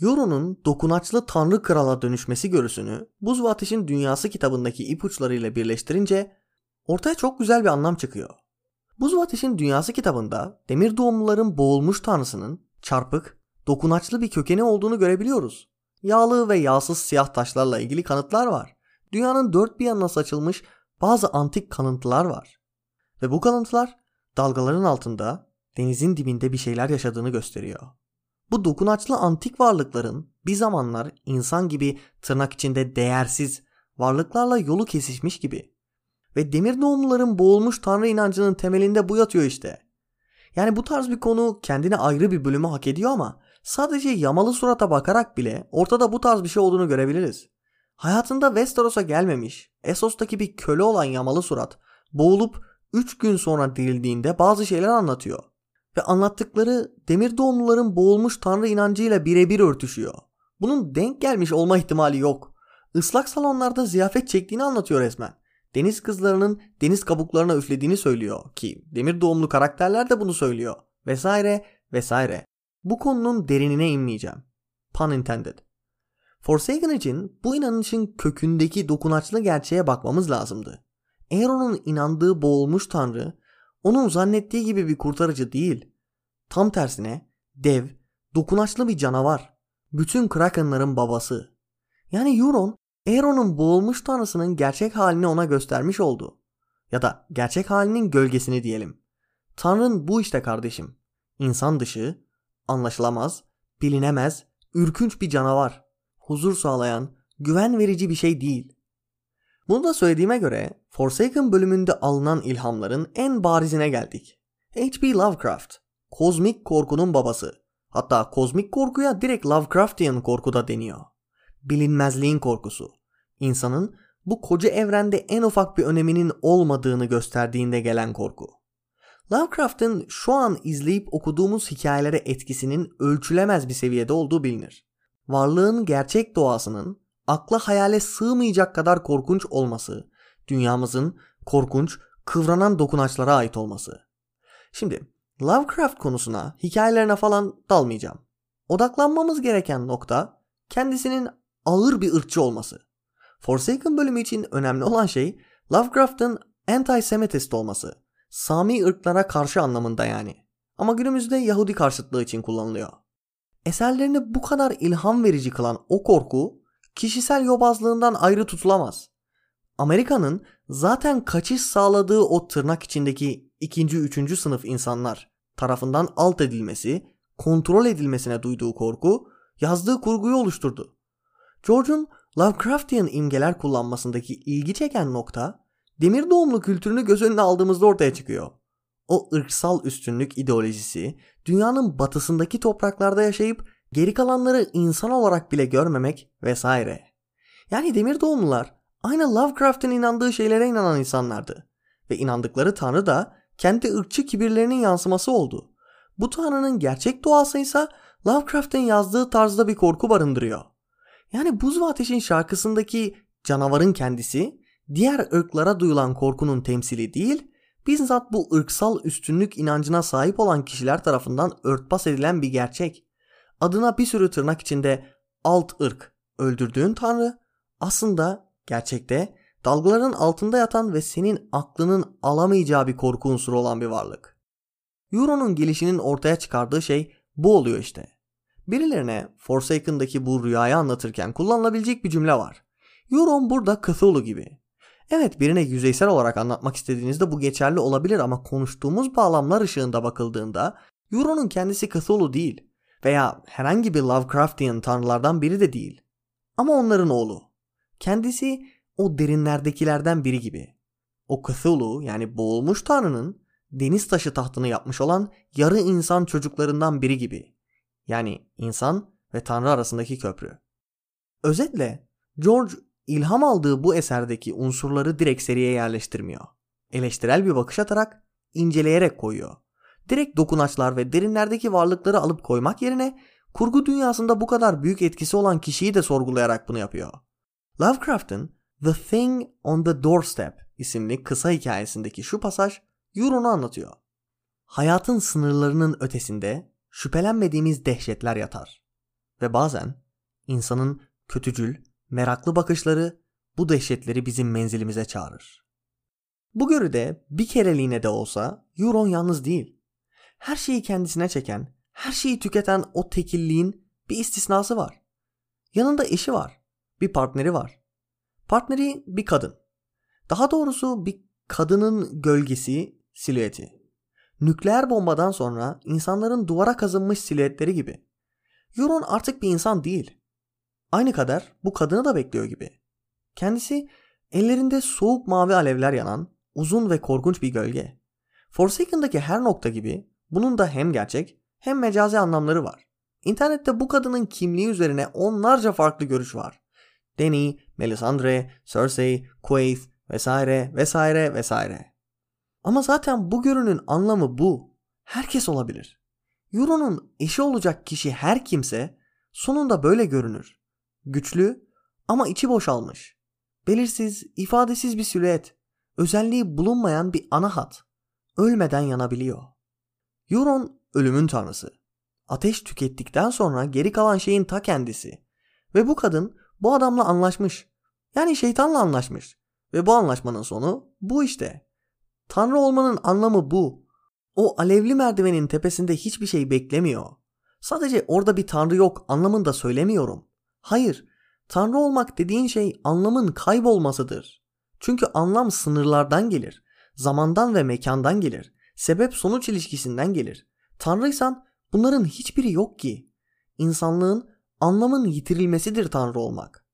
Euron'un dokunaçlı tanrı krala dönüşmesi görüsünü Buz ve Ateş'in Dünyası kitabındaki ipuçlarıyla birleştirince ortaya çok güzel bir anlam çıkıyor. Buz ve Ateş'in Dünyası kitabında demir doğumluların boğulmuş tanrısının çarpık, dokunaçlı bir kökeni olduğunu görebiliyoruz. Yağlı ve yağsız siyah taşlarla ilgili kanıtlar var. Dünyanın dört bir yanına saçılmış bazı antik kalıntılar var. Ve bu kalıntılar dalgaların altında, denizin dibinde bir şeyler yaşadığını gösteriyor. Bu dokunaçlı antik varlıkların bir zamanlar insan gibi tırnak içinde değersiz varlıklarla yolu kesişmiş gibi. Ve demir doğumluların boğulmuş tanrı inancının temelinde bu yatıyor işte. Yani bu tarz bir konu kendine ayrı bir bölümü hak ediyor ama sadece yamalı surata bakarak bile ortada bu tarz bir şey olduğunu görebiliriz. Hayatında Westeros'a gelmemiş, Essos'taki bir köle olan yamalı surat boğulup 3 gün sonra dirildiğinde bazı şeyler anlatıyor. Ve anlattıkları demir doğumluların boğulmuş tanrı inancıyla birebir örtüşüyor. Bunun denk gelmiş olma ihtimali yok. Islak salonlarda ziyafet çektiğini anlatıyor resmen. Deniz kızlarının deniz kabuklarına üflediğini söylüyor ki demir doğumlu karakterler de bunu söylüyor. Vesaire vesaire. Bu konunun derinine inmeyeceğim. Pun intended. Forsaken için bu inanışın kökündeki dokunaçlı gerçeğe bakmamız lazımdı. Eğer onun inandığı boğulmuş tanrı, onun zannettiği gibi bir kurtarıcı değil. Tam tersine dev, dokunaçlı bir canavar. Bütün Kraken'ların babası. Yani Euron, Euron'un boğulmuş tanrısının gerçek halini ona göstermiş oldu. Ya da gerçek halinin gölgesini diyelim. Tanrın bu işte kardeşim. İnsan dışı, anlaşılamaz, bilinemez, ürkünç bir canavar. Huzur sağlayan, güven verici bir şey değil. Bunu da söylediğime göre Forsaken bölümünde alınan ilhamların en barizine geldik. H.P. Lovecraft, kozmik korkunun babası. Hatta kozmik korkuya direkt Lovecraftian korku da deniyor. Bilinmezliğin korkusu. İnsanın bu koca evrende en ufak bir öneminin olmadığını gösterdiğinde gelen korku. Lovecraft'ın şu an izleyip okuduğumuz hikayelere etkisinin ölçülemez bir seviyede olduğu bilinir. Varlığın gerçek doğasının akla hayale sığmayacak kadar korkunç olması, dünyamızın korkunç, kıvranan dokunaçlara ait olması. Şimdi Lovecraft konusuna, hikayelerine falan dalmayacağım. Odaklanmamız gereken nokta kendisinin ağır bir ırkçı olması. Forsaken bölümü için önemli olan şey Lovecraft'ın anti-Semitist olması. Sami ırklara karşı anlamında yani. Ama günümüzde Yahudi karşıtlığı için kullanılıyor. Eserlerini bu kadar ilham verici kılan o korku kişisel yobazlığından ayrı tutulamaz. Amerika'nın zaten kaçış sağladığı o tırnak içindeki ikinci, üçüncü sınıf insanlar tarafından alt edilmesi, kontrol edilmesine duyduğu korku yazdığı kurguyu oluşturdu. George'un Lovecraftian imgeler kullanmasındaki ilgi çeken nokta demir doğumlu kültürünü göz önüne aldığımızda ortaya çıkıyor. O ırksal üstünlük ideolojisi dünyanın batısındaki topraklarda yaşayıp geri kalanları insan olarak bile görmemek vesaire. Yani demir doğumlular aynı Lovecraft'ın inandığı şeylere inanan insanlardı. Ve inandıkları tanrı da kendi ırkçı kibirlerinin yansıması oldu. Bu tanrının gerçek doğası ise Lovecraft'ın yazdığı tarzda bir korku barındırıyor. Yani Buz ve Ateş'in şarkısındaki canavarın kendisi diğer ırklara duyulan korkunun temsili değil, bizzat bu ırksal üstünlük inancına sahip olan kişiler tarafından örtbas edilen bir gerçek. Adına bir sürü tırnak içinde alt ırk öldürdüğün tanrı aslında gerçekte dalgaların altında yatan ve senin aklının alamayacağı bir korku unsuru olan bir varlık. Euron'un gelişinin ortaya çıkardığı şey bu oluyor işte. Birilerine Forsaken'daki bu rüyayı anlatırken kullanılabilecek bir cümle var. Euron burada Cthulhu gibi. Evet birine yüzeysel olarak anlatmak istediğinizde bu geçerli olabilir ama konuştuğumuz bağlamlar ışığında bakıldığında Euron'un kendisi Cthulhu değil veya herhangi bir Lovecraftian tanrılardan biri de değil. Ama onların oğlu. Kendisi o derinlerdekilerden biri gibi. O Cthulhu yani boğulmuş tanrının deniz taşı tahtını yapmış olan yarı insan çocuklarından biri gibi. Yani insan ve tanrı arasındaki köprü. Özetle George ilham aldığı bu eserdeki unsurları direkt seriye yerleştirmiyor. Eleştirel bir bakış atarak inceleyerek koyuyor. Direkt dokunaçlar ve derinlerdeki varlıkları alıp koymak yerine kurgu dünyasında bu kadar büyük etkisi olan kişiyi de sorgulayarak bunu yapıyor. Lovecraft'ın The Thing on the Doorstep isimli kısa hikayesindeki şu pasaj Euron'u anlatıyor. Hayatın sınırlarının ötesinde şüphelenmediğimiz dehşetler yatar. Ve bazen insanın kötücül, meraklı bakışları bu dehşetleri bizim menzilimize çağırır. Bu görüde bir kereliğine de olsa Euron yalnız değil. Her şeyi kendisine çeken, her şeyi tüketen o tekilliğin bir istisnası var. Yanında eşi var, bir partneri var. Partneri bir kadın. Daha doğrusu bir kadının gölgesi, silüeti. Nükleer bombadan sonra insanların duvara kazınmış silüetleri gibi. Euron artık bir insan değil. Aynı kadar bu kadını da bekliyor gibi. Kendisi ellerinde soğuk mavi alevler yanan uzun ve korkunç bir gölge. Forsaken'daki her nokta gibi bunun da hem gerçek hem mecazi anlamları var. İnternette bu kadının kimliği üzerine onlarca farklı görüş var. Dany, Melisandre, Cersei, Quaithe vesaire vesaire vesaire. Ama zaten bu görünün anlamı bu. Herkes olabilir. Euron'un eşi olacak kişi her kimse sonunda böyle görünür. Güçlü ama içi boşalmış. Belirsiz, ifadesiz bir silüet. Özelliği bulunmayan bir ana hat. Ölmeden yanabiliyor. Euron ölümün tanrısı. Ateş tükettikten sonra geri kalan şeyin ta kendisi. Ve bu kadın bu adamla anlaşmış. Yani şeytanla anlaşmış. Ve bu anlaşmanın sonu bu işte. Tanrı olmanın anlamı bu. O alevli merdivenin tepesinde hiçbir şey beklemiyor. Sadece orada bir tanrı yok anlamında söylemiyorum. Hayır, tanrı olmak dediğin şey anlamın kaybolmasıdır. Çünkü anlam sınırlardan gelir, zamandan ve mekandan gelir, sebep sonuç ilişkisinden gelir. Tanrıysan bunların hiçbiri yok ki. İnsanlığın anlamın yitirilmesidir tanrı olmak.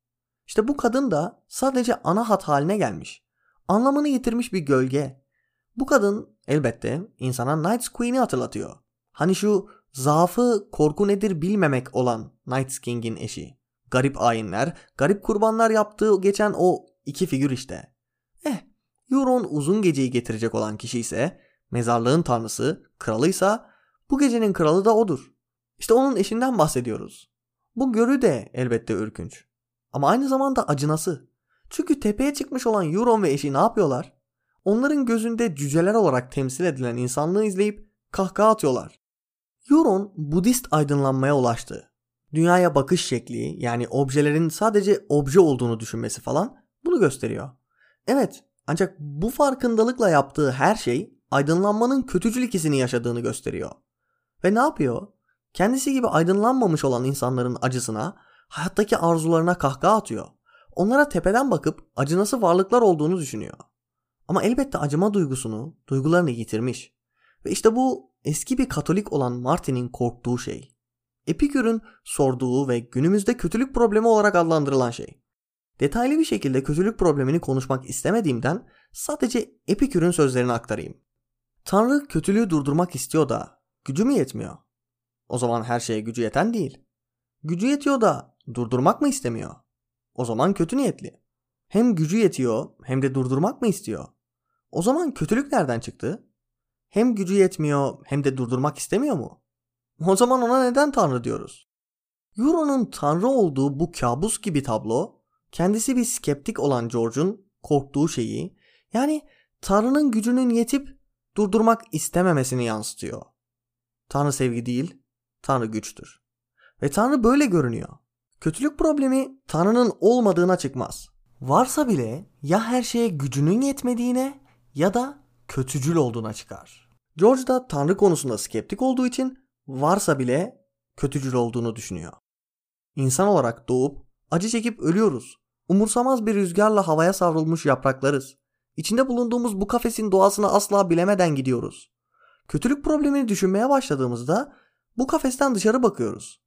İşte bu kadın da sadece ana hat haline gelmiş. Anlamını yitirmiş bir gölge. Bu kadın elbette insana Night's Queen'i hatırlatıyor. Hani şu zaafı korku nedir bilmemek olan Night King'in eşi. Garip ayinler, garip kurbanlar yaptığı geçen o iki figür işte. Eh, Euron uzun geceyi getirecek olan kişi ise mezarlığın tanrısı, kralıysa bu gecenin kralı da odur. İşte onun eşinden bahsediyoruz. Bu görü de elbette ürkünç. Ama aynı zamanda acınası. Çünkü tepeye çıkmış olan Euron ve eşi ne yapıyorlar? Onların gözünde cüceler olarak temsil edilen insanlığı izleyip kahkaha atıyorlar. Euron Budist aydınlanmaya ulaştı. Dünyaya bakış şekli yani objelerin sadece obje olduğunu düşünmesi falan bunu gösteriyor. Evet ancak bu farkındalıkla yaptığı her şey aydınlanmanın kötücül ikisini yaşadığını gösteriyor. Ve ne yapıyor? Kendisi gibi aydınlanmamış olan insanların acısına, hayattaki arzularına kahkaha atıyor. Onlara tepeden bakıp acınası varlıklar olduğunu düşünüyor. Ama elbette acıma duygusunu, duygularını yitirmiş. Ve işte bu eski bir Katolik olan Martin'in korktuğu şey. Epikür'ün sorduğu ve günümüzde kötülük problemi olarak adlandırılan şey. Detaylı bir şekilde kötülük problemini konuşmak istemediğimden sadece Epikür'ün sözlerini aktarayım. Tanrı kötülüğü durdurmak istiyor da gücü mü yetmiyor? O zaman her şeye gücü yeten değil. Gücü yetiyor da durdurmak mı istemiyor? O zaman kötü niyetli. Hem gücü yetiyor hem de durdurmak mı istiyor? O zaman kötülük nereden çıktı? Hem gücü yetmiyor hem de durdurmak istemiyor mu? O zaman ona neden Tanrı diyoruz? Euro'nun Tanrı olduğu bu kabus gibi tablo kendisi bir skeptik olan George'un korktuğu şeyi yani Tanrı'nın gücünün yetip durdurmak istememesini yansıtıyor. Tanrı sevgi değil, Tanrı güçtür. Ve Tanrı böyle görünüyor. Kötülük problemi Tanrı'nın olmadığına çıkmaz. Varsa bile ya her şeye gücünün yetmediğine ya da kötücül olduğuna çıkar. George da Tanrı konusunda skeptik olduğu için varsa bile kötücül olduğunu düşünüyor. İnsan olarak doğup acı çekip ölüyoruz. Umursamaz bir rüzgarla havaya savrulmuş yapraklarız. İçinde bulunduğumuz bu kafesin doğasını asla bilemeden gidiyoruz. Kötülük problemini düşünmeye başladığımızda bu kafesten dışarı bakıyoruz.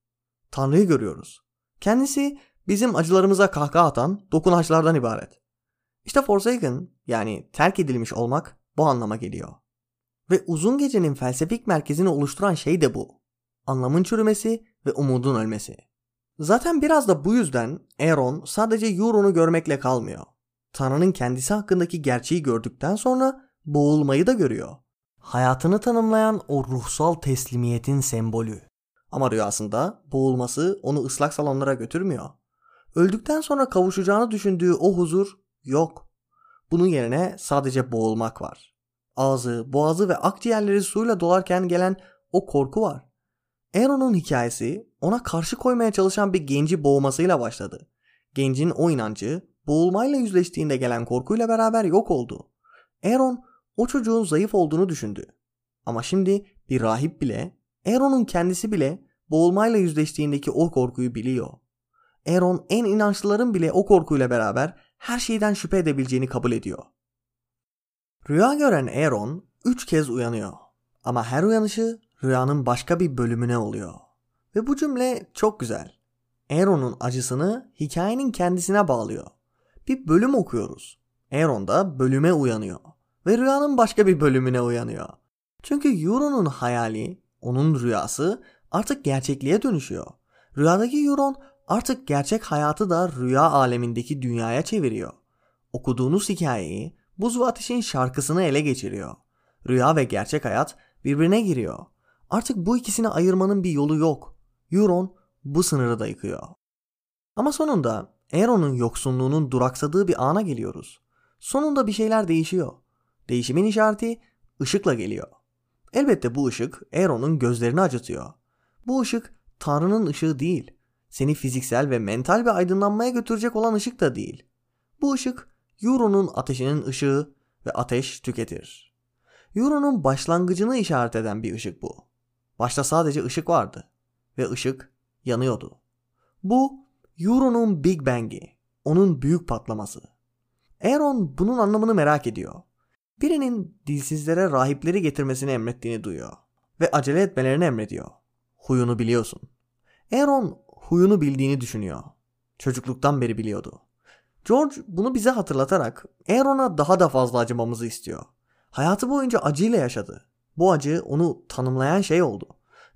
Tanrı'yı görüyoruz. Kendisi bizim acılarımıza kahkaha atan dokunaçlardan ibaret. İşte Forsaken yani terk edilmiş olmak bu anlama geliyor. Ve uzun gecenin felsefik merkezini oluşturan şey de bu. Anlamın çürümesi ve umudun ölmesi. Zaten biraz da bu yüzden Aaron sadece Euron'u görmekle kalmıyor. Tanrı'nın kendisi hakkındaki gerçeği gördükten sonra boğulmayı da görüyor. Hayatını tanımlayan o ruhsal teslimiyetin sembolü. Ama rüyasında boğulması onu ıslak salonlara götürmüyor. Öldükten sonra kavuşacağını düşündüğü o huzur yok. Bunun yerine sadece boğulmak var. Ağzı, boğazı ve akciğerleri suyla dolarken gelen o korku var. Aaron'un hikayesi ona karşı koymaya çalışan bir genci boğmasıyla başladı. Gencin o inancı boğulmayla yüzleştiğinde gelen korkuyla beraber yok oldu. Aaron o çocuğun zayıf olduğunu düşündü. Ama şimdi bir rahip bile, Aaron'un kendisi bile boğulmayla yüzleştiğindeki o korkuyu biliyor. Aaron en inançlıların bile o korkuyla beraber her şeyden şüphe edebileceğini kabul ediyor. Rüya gören Aaron üç kez uyanıyor. Ama her uyanışı rüyanın başka bir bölümüne oluyor. Ve bu cümle çok güzel. Aaron'un acısını hikayenin kendisine bağlıyor. Bir bölüm okuyoruz. Aaron da bölüme uyanıyor. Ve rüyanın başka bir bölümüne uyanıyor. Çünkü Euron'un hayali, onun rüyası artık gerçekliğe dönüşüyor. Rüyadaki Euron artık gerçek hayatı da rüya alemindeki dünyaya çeviriyor. Okuduğunuz hikayeyi Buz ve Ateş'in şarkısını ele geçiriyor. Rüya ve gerçek hayat birbirine giriyor. Artık bu ikisini ayırmanın bir yolu yok. Euron bu sınırı da yıkıyor. Ama sonunda Aeron'un yoksunluğunun duraksadığı bir ana geliyoruz. Sonunda bir şeyler değişiyor. Değişimin işareti ışıkla geliyor. Elbette bu ışık Aeron'un gözlerini acıtıyor. Bu ışık Tanrı'nın ışığı değil. Seni fiziksel ve mental bir aydınlanmaya götürecek olan ışık da değil. Bu ışık Euro'nun ateşinin ışığı ve ateş tüketir. Euro'nun başlangıcını işaret eden bir ışık bu. Başta sadece ışık vardı ve ışık yanıyordu. Bu Euro'nun Big Bang'i, onun büyük patlaması. Aaron bunun anlamını merak ediyor. Birinin dilsizlere rahipleri getirmesini emrettiğini duyuyor ve acele etmelerini emrediyor. Huyunu biliyorsun. Aaron huyunu bildiğini düşünüyor. Çocukluktan beri biliyordu. George bunu bize hatırlatarak Aaron'a daha da fazla acımamızı istiyor. Hayatı boyunca acıyla yaşadı. Bu acı onu tanımlayan şey oldu.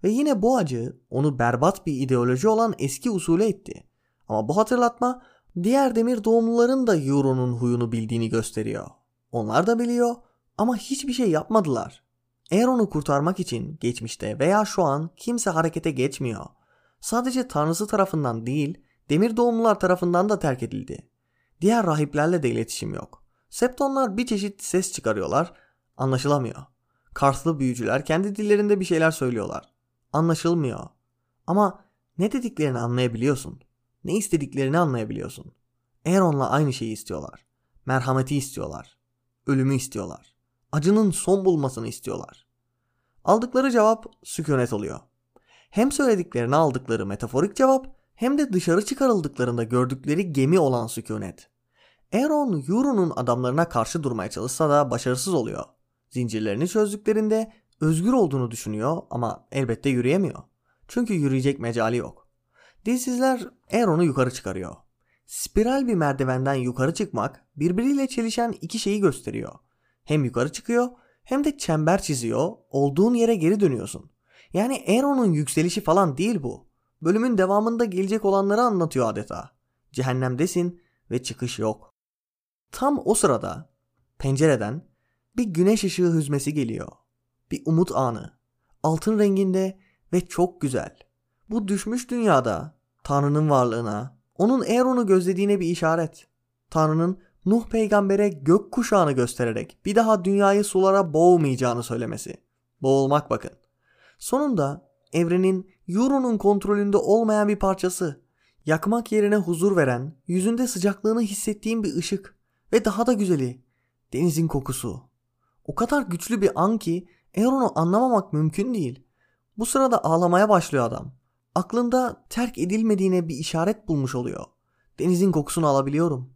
Ve yine bu acı onu berbat bir ideoloji olan eski usule etti. Ama bu hatırlatma diğer demir doğumluların da Euro'nun huyunu bildiğini gösteriyor. Onlar da biliyor ama hiçbir şey yapmadılar. Aaron'u kurtarmak için geçmişte veya şu an kimse harekete geçmiyor. Sadece tanrısı tarafından değil, demir doğumlular tarafından da terk edildi. Diğer rahiplerle de iletişim yok. Septonlar bir çeşit ses çıkarıyorlar, anlaşılamıyor. Karslı büyücüler kendi dillerinde bir şeyler söylüyorlar. Anlaşılmıyor. Ama ne dediklerini anlayabiliyorsun. Ne istediklerini anlayabiliyorsun. Aaron'la aynı şeyi istiyorlar. Merhameti istiyorlar. Ölümü istiyorlar. Acının son bulmasını istiyorlar. Aldıkları cevap sükunet oluyor. Hem söylediklerini aldıkları metaforik cevap hem de dışarı çıkarıldıklarında gördükleri gemi olan sükunet. Aaron Euro'nun adamlarına karşı durmaya çalışsa da başarısız oluyor. Zincirlerini çözdüklerinde özgür olduğunu düşünüyor ama elbette yürüyemiyor. Çünkü yürüyecek mecali yok. Dilsizler Aaron'u yukarı çıkarıyor. Spiral bir merdivenden yukarı çıkmak birbiriyle çelişen iki şeyi gösteriyor. Hem yukarı çıkıyor hem de çember çiziyor, olduğun yere geri dönüyorsun. Yani Aaron'un yükselişi falan değil bu. Bölümün devamında gelecek olanları anlatıyor adeta. Cehennemdesin ve çıkış yok. Tam o sırada pencereden bir güneş ışığı hüzmesi geliyor. Bir umut anı. Altın renginde ve çok güzel. Bu düşmüş dünyada Tanrı'nın varlığına, onun Aaron'u gözlediğine bir işaret. Tanrı'nın Nuh peygambere gök kuşağını göstererek bir daha dünyayı sulara boğmayacağını söylemesi. Boğulmak bakın. Sonunda evrenin Euro'nun kontrolünde olmayan bir parçası. Yakmak yerine huzur veren, yüzünde sıcaklığını hissettiğim bir ışık. Ve daha da güzeli, denizin kokusu. O kadar güçlü bir an ki Aaron'u anlamamak mümkün değil. Bu sırada ağlamaya başlıyor adam. Aklında terk edilmediğine bir işaret bulmuş oluyor. Denizin kokusunu alabiliyorum.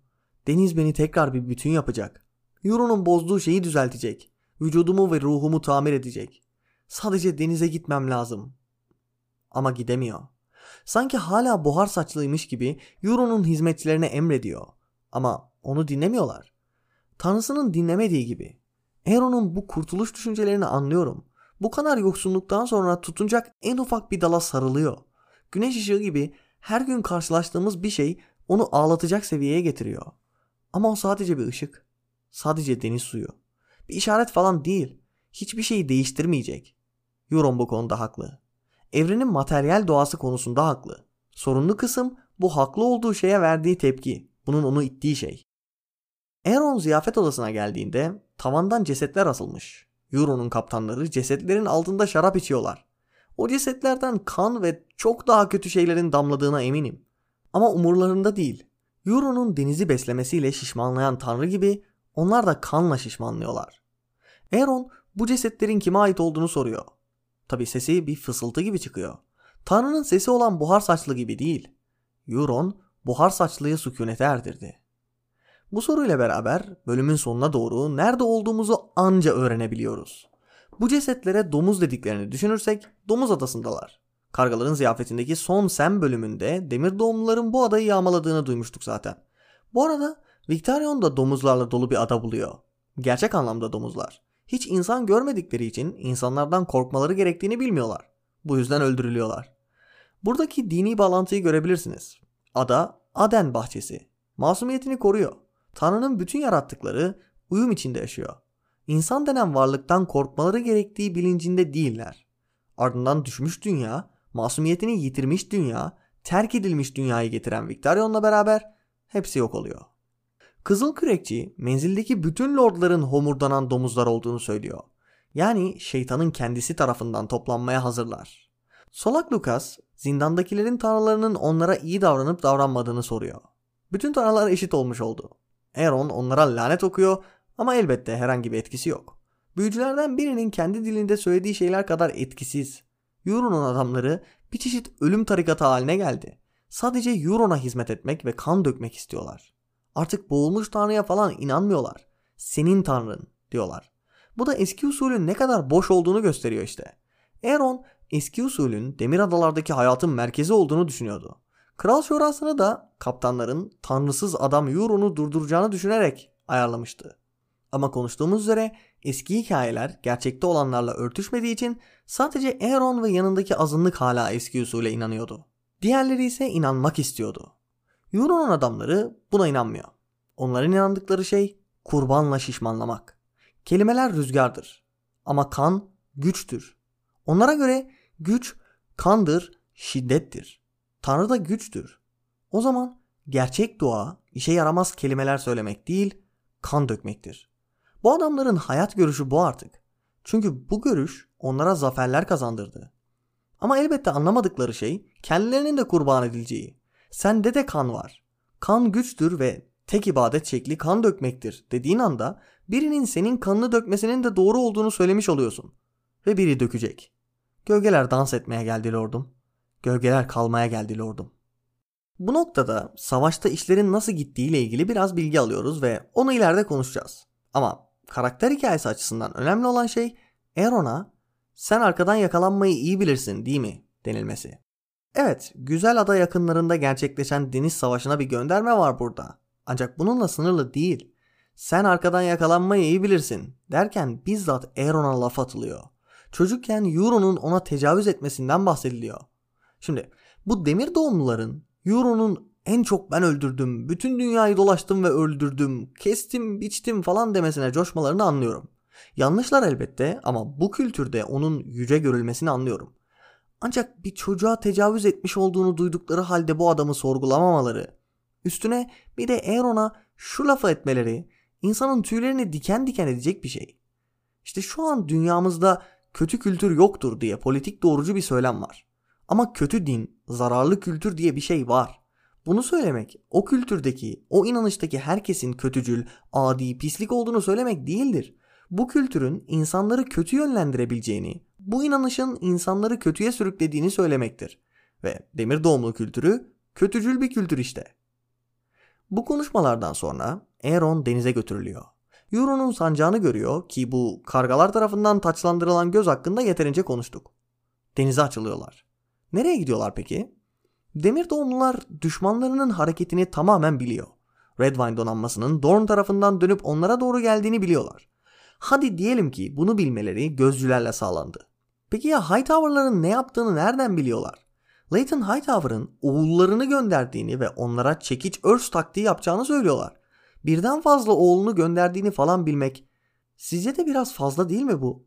Deniz beni tekrar bir bütün yapacak. Euro'nun bozduğu şeyi düzeltecek. Vücudumu ve ruhumu tamir edecek. Sadece denize gitmem lazım. Ama gidemiyor. Sanki hala buhar saçlıymış gibi Euro'nun hizmetçilerine emrediyor. Ama onu dinlemiyorlar. Tanrısının dinlemediği gibi. Eron'un bu kurtuluş düşüncelerini anlıyorum. Bu kadar yoksunluktan sonra tutunacak en ufak bir dala sarılıyor. Güneş ışığı gibi her gün karşılaştığımız bir şey onu ağlatacak seviyeye getiriyor. Ama o sadece bir ışık. Sadece deniz suyu. Bir işaret falan değil. Hiçbir şeyi değiştirmeyecek. Euron bu konuda haklı. Evrenin materyal doğası konusunda haklı. Sorunlu kısım bu haklı olduğu şeye verdiği tepki. Bunun onu ittiği şey. Aaron ziyafet odasına geldiğinde tavandan cesetler asılmış. Euro'nun kaptanları cesetlerin altında şarap içiyorlar. O cesetlerden kan ve çok daha kötü şeylerin damladığına eminim. Ama umurlarında değil. Euro'nun denizi beslemesiyle şişmanlayan tanrı gibi onlar da kanla şişmanlıyorlar. Aaron bu cesetlerin kime ait olduğunu soruyor. Tabi sesi bir fısıltı gibi çıkıyor. Tanrı'nın sesi olan buhar saçlı gibi değil. Euron buhar saçlıyı sükunete erdirdi. Bu soruyla beraber bölümün sonuna doğru nerede olduğumuzu anca öğrenebiliyoruz. Bu cesetlere domuz dediklerini düşünürsek domuz adasındalar. Kargaların ziyafetindeki son Sem bölümünde demir doğumluların bu adayı yağmaladığını duymuştuk zaten. Bu arada Victarion da domuzlarla dolu bir ada buluyor. Gerçek anlamda domuzlar. Hiç insan görmedikleri için insanlardan korkmaları gerektiğini bilmiyorlar. Bu yüzden öldürülüyorlar. Buradaki dini bağlantıyı görebilirsiniz. Ada Aden bahçesi. Masumiyetini koruyor. Tanrı'nın bütün yarattıkları uyum içinde yaşıyor. İnsan denen varlıktan korkmaları gerektiği bilincinde değiller. Ardından düşmüş dünya, masumiyetini yitirmiş dünya, terk edilmiş dünyayı getiren Victarion'la beraber hepsi yok oluyor. Kızıl Kürekçi menzildeki bütün lordların homurdanan domuzlar olduğunu söylüyor. Yani şeytanın kendisi tarafından toplanmaya hazırlar. Solak Lucas zindandakilerin tanrılarının onlara iyi davranıp davranmadığını soruyor. Bütün tanrılar eşit olmuş oldu. Aaron onlara lanet okuyor ama elbette herhangi bir etkisi yok. Büyücülerden birinin kendi dilinde söylediği şeyler kadar etkisiz. Euron'un adamları bir çeşit ölüm tarikatı haline geldi. Sadece Euron'a hizmet etmek ve kan dökmek istiyorlar. Artık boğulmuş tanrıya falan inanmıyorlar. Senin tanrın diyorlar. Bu da eski usulün ne kadar boş olduğunu gösteriyor işte. Aaron eski usulün demir adalardaki hayatın merkezi olduğunu düşünüyordu. Kral şurasını da kaptanların tanrısız adam Euron'u durduracağını düşünerek ayarlamıştı. Ama konuştuğumuz üzere eski hikayeler gerçekte olanlarla örtüşmediği için sadece Aaron ve yanındaki azınlık hala eski usule inanıyordu. Diğerleri ise inanmak istiyordu. Euron'un adamları buna inanmıyor. Onların inandıkları şey kurbanla şişmanlamak. Kelimeler rüzgardır ama kan güçtür. Onlara göre güç kandır, şiddettir. Tanrı da güçtür. O zaman gerçek dua işe yaramaz kelimeler söylemek değil, kan dökmektir. Bu adamların hayat görüşü bu artık. Çünkü bu görüş onlara zaferler kazandırdı. Ama elbette anlamadıkları şey kendilerinin de kurban edileceği. Sende de kan var. Kan güçtür ve tek ibadet şekli kan dökmektir dediğin anda birinin senin kanını dökmesinin de doğru olduğunu söylemiş oluyorsun. Ve biri dökecek. Gölgeler dans etmeye geldi lordum. Gölgeler kalmaya geldi lordum. Bu noktada savaşta işlerin nasıl gittiği ile ilgili biraz bilgi alıyoruz ve onu ileride konuşacağız. Ama karakter hikayesi açısından önemli olan şey Aeron'a sen arkadan yakalanmayı iyi bilirsin değil mi denilmesi. Evet, Güzel Ada yakınlarında gerçekleşen deniz savaşına bir gönderme var burada. Ancak bununla sınırlı değil. Sen arkadan yakalanmayı iyi bilirsin derken bizzat Aeron'a laf atılıyor. Çocukken Euron'un ona tecavüz etmesinden bahsediliyor. Şimdi bu demir doğumluların Euron'un en çok ben öldürdüm, bütün dünyayı dolaştım ve öldürdüm, kestim, biçtim falan demesine coşmalarını anlıyorum. Yanlışlar elbette ama bu kültürde onun yüce görülmesini anlıyorum. Ancak bir çocuğa tecavüz etmiş olduğunu duydukları halde bu adamı sorgulamamaları, üstüne bir de Aaron'a şu lafı etmeleri insanın tüylerini diken diken edecek bir şey. İşte şu an dünyamızda kötü kültür yoktur diye politik doğrucu bir söylem var. Ama kötü din, zararlı kültür diye bir şey var. Bunu söylemek o kültürdeki, o inanıştaki herkesin kötücül, adi, pislik olduğunu söylemek değildir. Bu kültürün insanları kötü yönlendirebileceğini, bu inanışın insanları kötüye sürüklediğini söylemektir. Ve demir doğumlu kültürü kötücül bir kültür işte. Bu konuşmalardan sonra Aaron denize götürülüyor. Euron'un sancağını görüyor ki bu kargalar tarafından taçlandırılan göz hakkında yeterince konuştuk. Denize açılıyorlar. Nereye gidiyorlar peki? Demir doğumlular düşmanlarının hareketini tamamen biliyor. Redwine donanmasının Dorn tarafından dönüp onlara doğru geldiğini biliyorlar. Hadi diyelim ki bunu bilmeleri gözcülerle sağlandı. Peki ya Hightower'ların ne yaptığını nereden biliyorlar? Leighton Hightower'ın oğullarını gönderdiğini ve onlara çekiç örs taktiği yapacağını söylüyorlar. Birden fazla oğlunu gönderdiğini falan bilmek sizce de biraz fazla değil mi bu?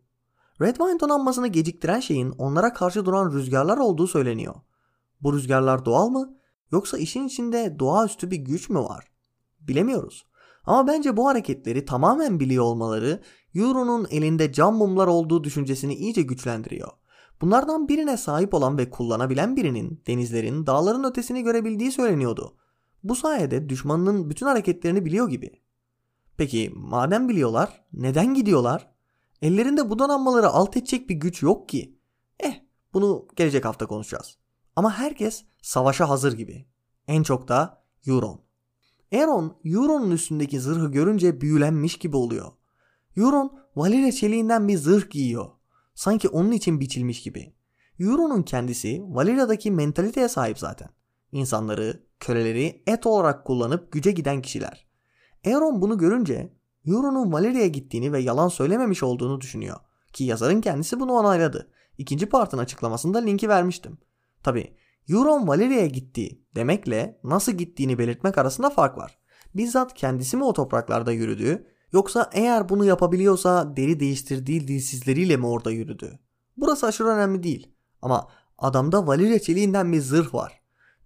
Redwine donanmasını geciktiren şeyin onlara karşı duran rüzgarlar olduğu söyleniyor. Bu rüzgarlar doğal mı yoksa işin içinde doğaüstü bir güç mü var? Bilemiyoruz. Ama bence bu hareketleri tamamen biliyor olmaları Euro'nun elinde cam mumlar olduğu düşüncesini iyice güçlendiriyor. Bunlardan birine sahip olan ve kullanabilen birinin denizlerin, dağların ötesini görebildiği söyleniyordu. Bu sayede düşmanının bütün hareketlerini biliyor gibi. Peki madem biliyorlar neden gidiyorlar? Ellerinde bu donanmaları alt edecek bir güç yok ki. Eh bunu gelecek hafta konuşacağız. Ama herkes savaşa hazır gibi. En çok da Euron. Aeron Euron'un üstündeki zırhı görünce büyülenmiş gibi oluyor. Euron Valyria çeliğinden bir zırh giyiyor. Sanki onun için biçilmiş gibi. Euron'un kendisi Valyria'daki mentaliteye sahip zaten. İnsanları, köleleri et olarak kullanıp güce giden kişiler. Aeron bunu görünce Euron'un Valeria'ya gittiğini ve yalan söylememiş olduğunu düşünüyor. Ki yazarın kendisi bunu onayladı. İkinci partın açıklamasında linki vermiştim. Tabi Euron Valeria'ya gitti demekle nasıl gittiğini belirtmek arasında fark var. Bizzat kendisi mi o topraklarda yürüdü yoksa eğer bunu yapabiliyorsa deri değiştirdiği dilsizleriyle mi orada yürüdü? Burası aşırı önemli değil. Ama adamda Valeria çeliğinden bir zırh var.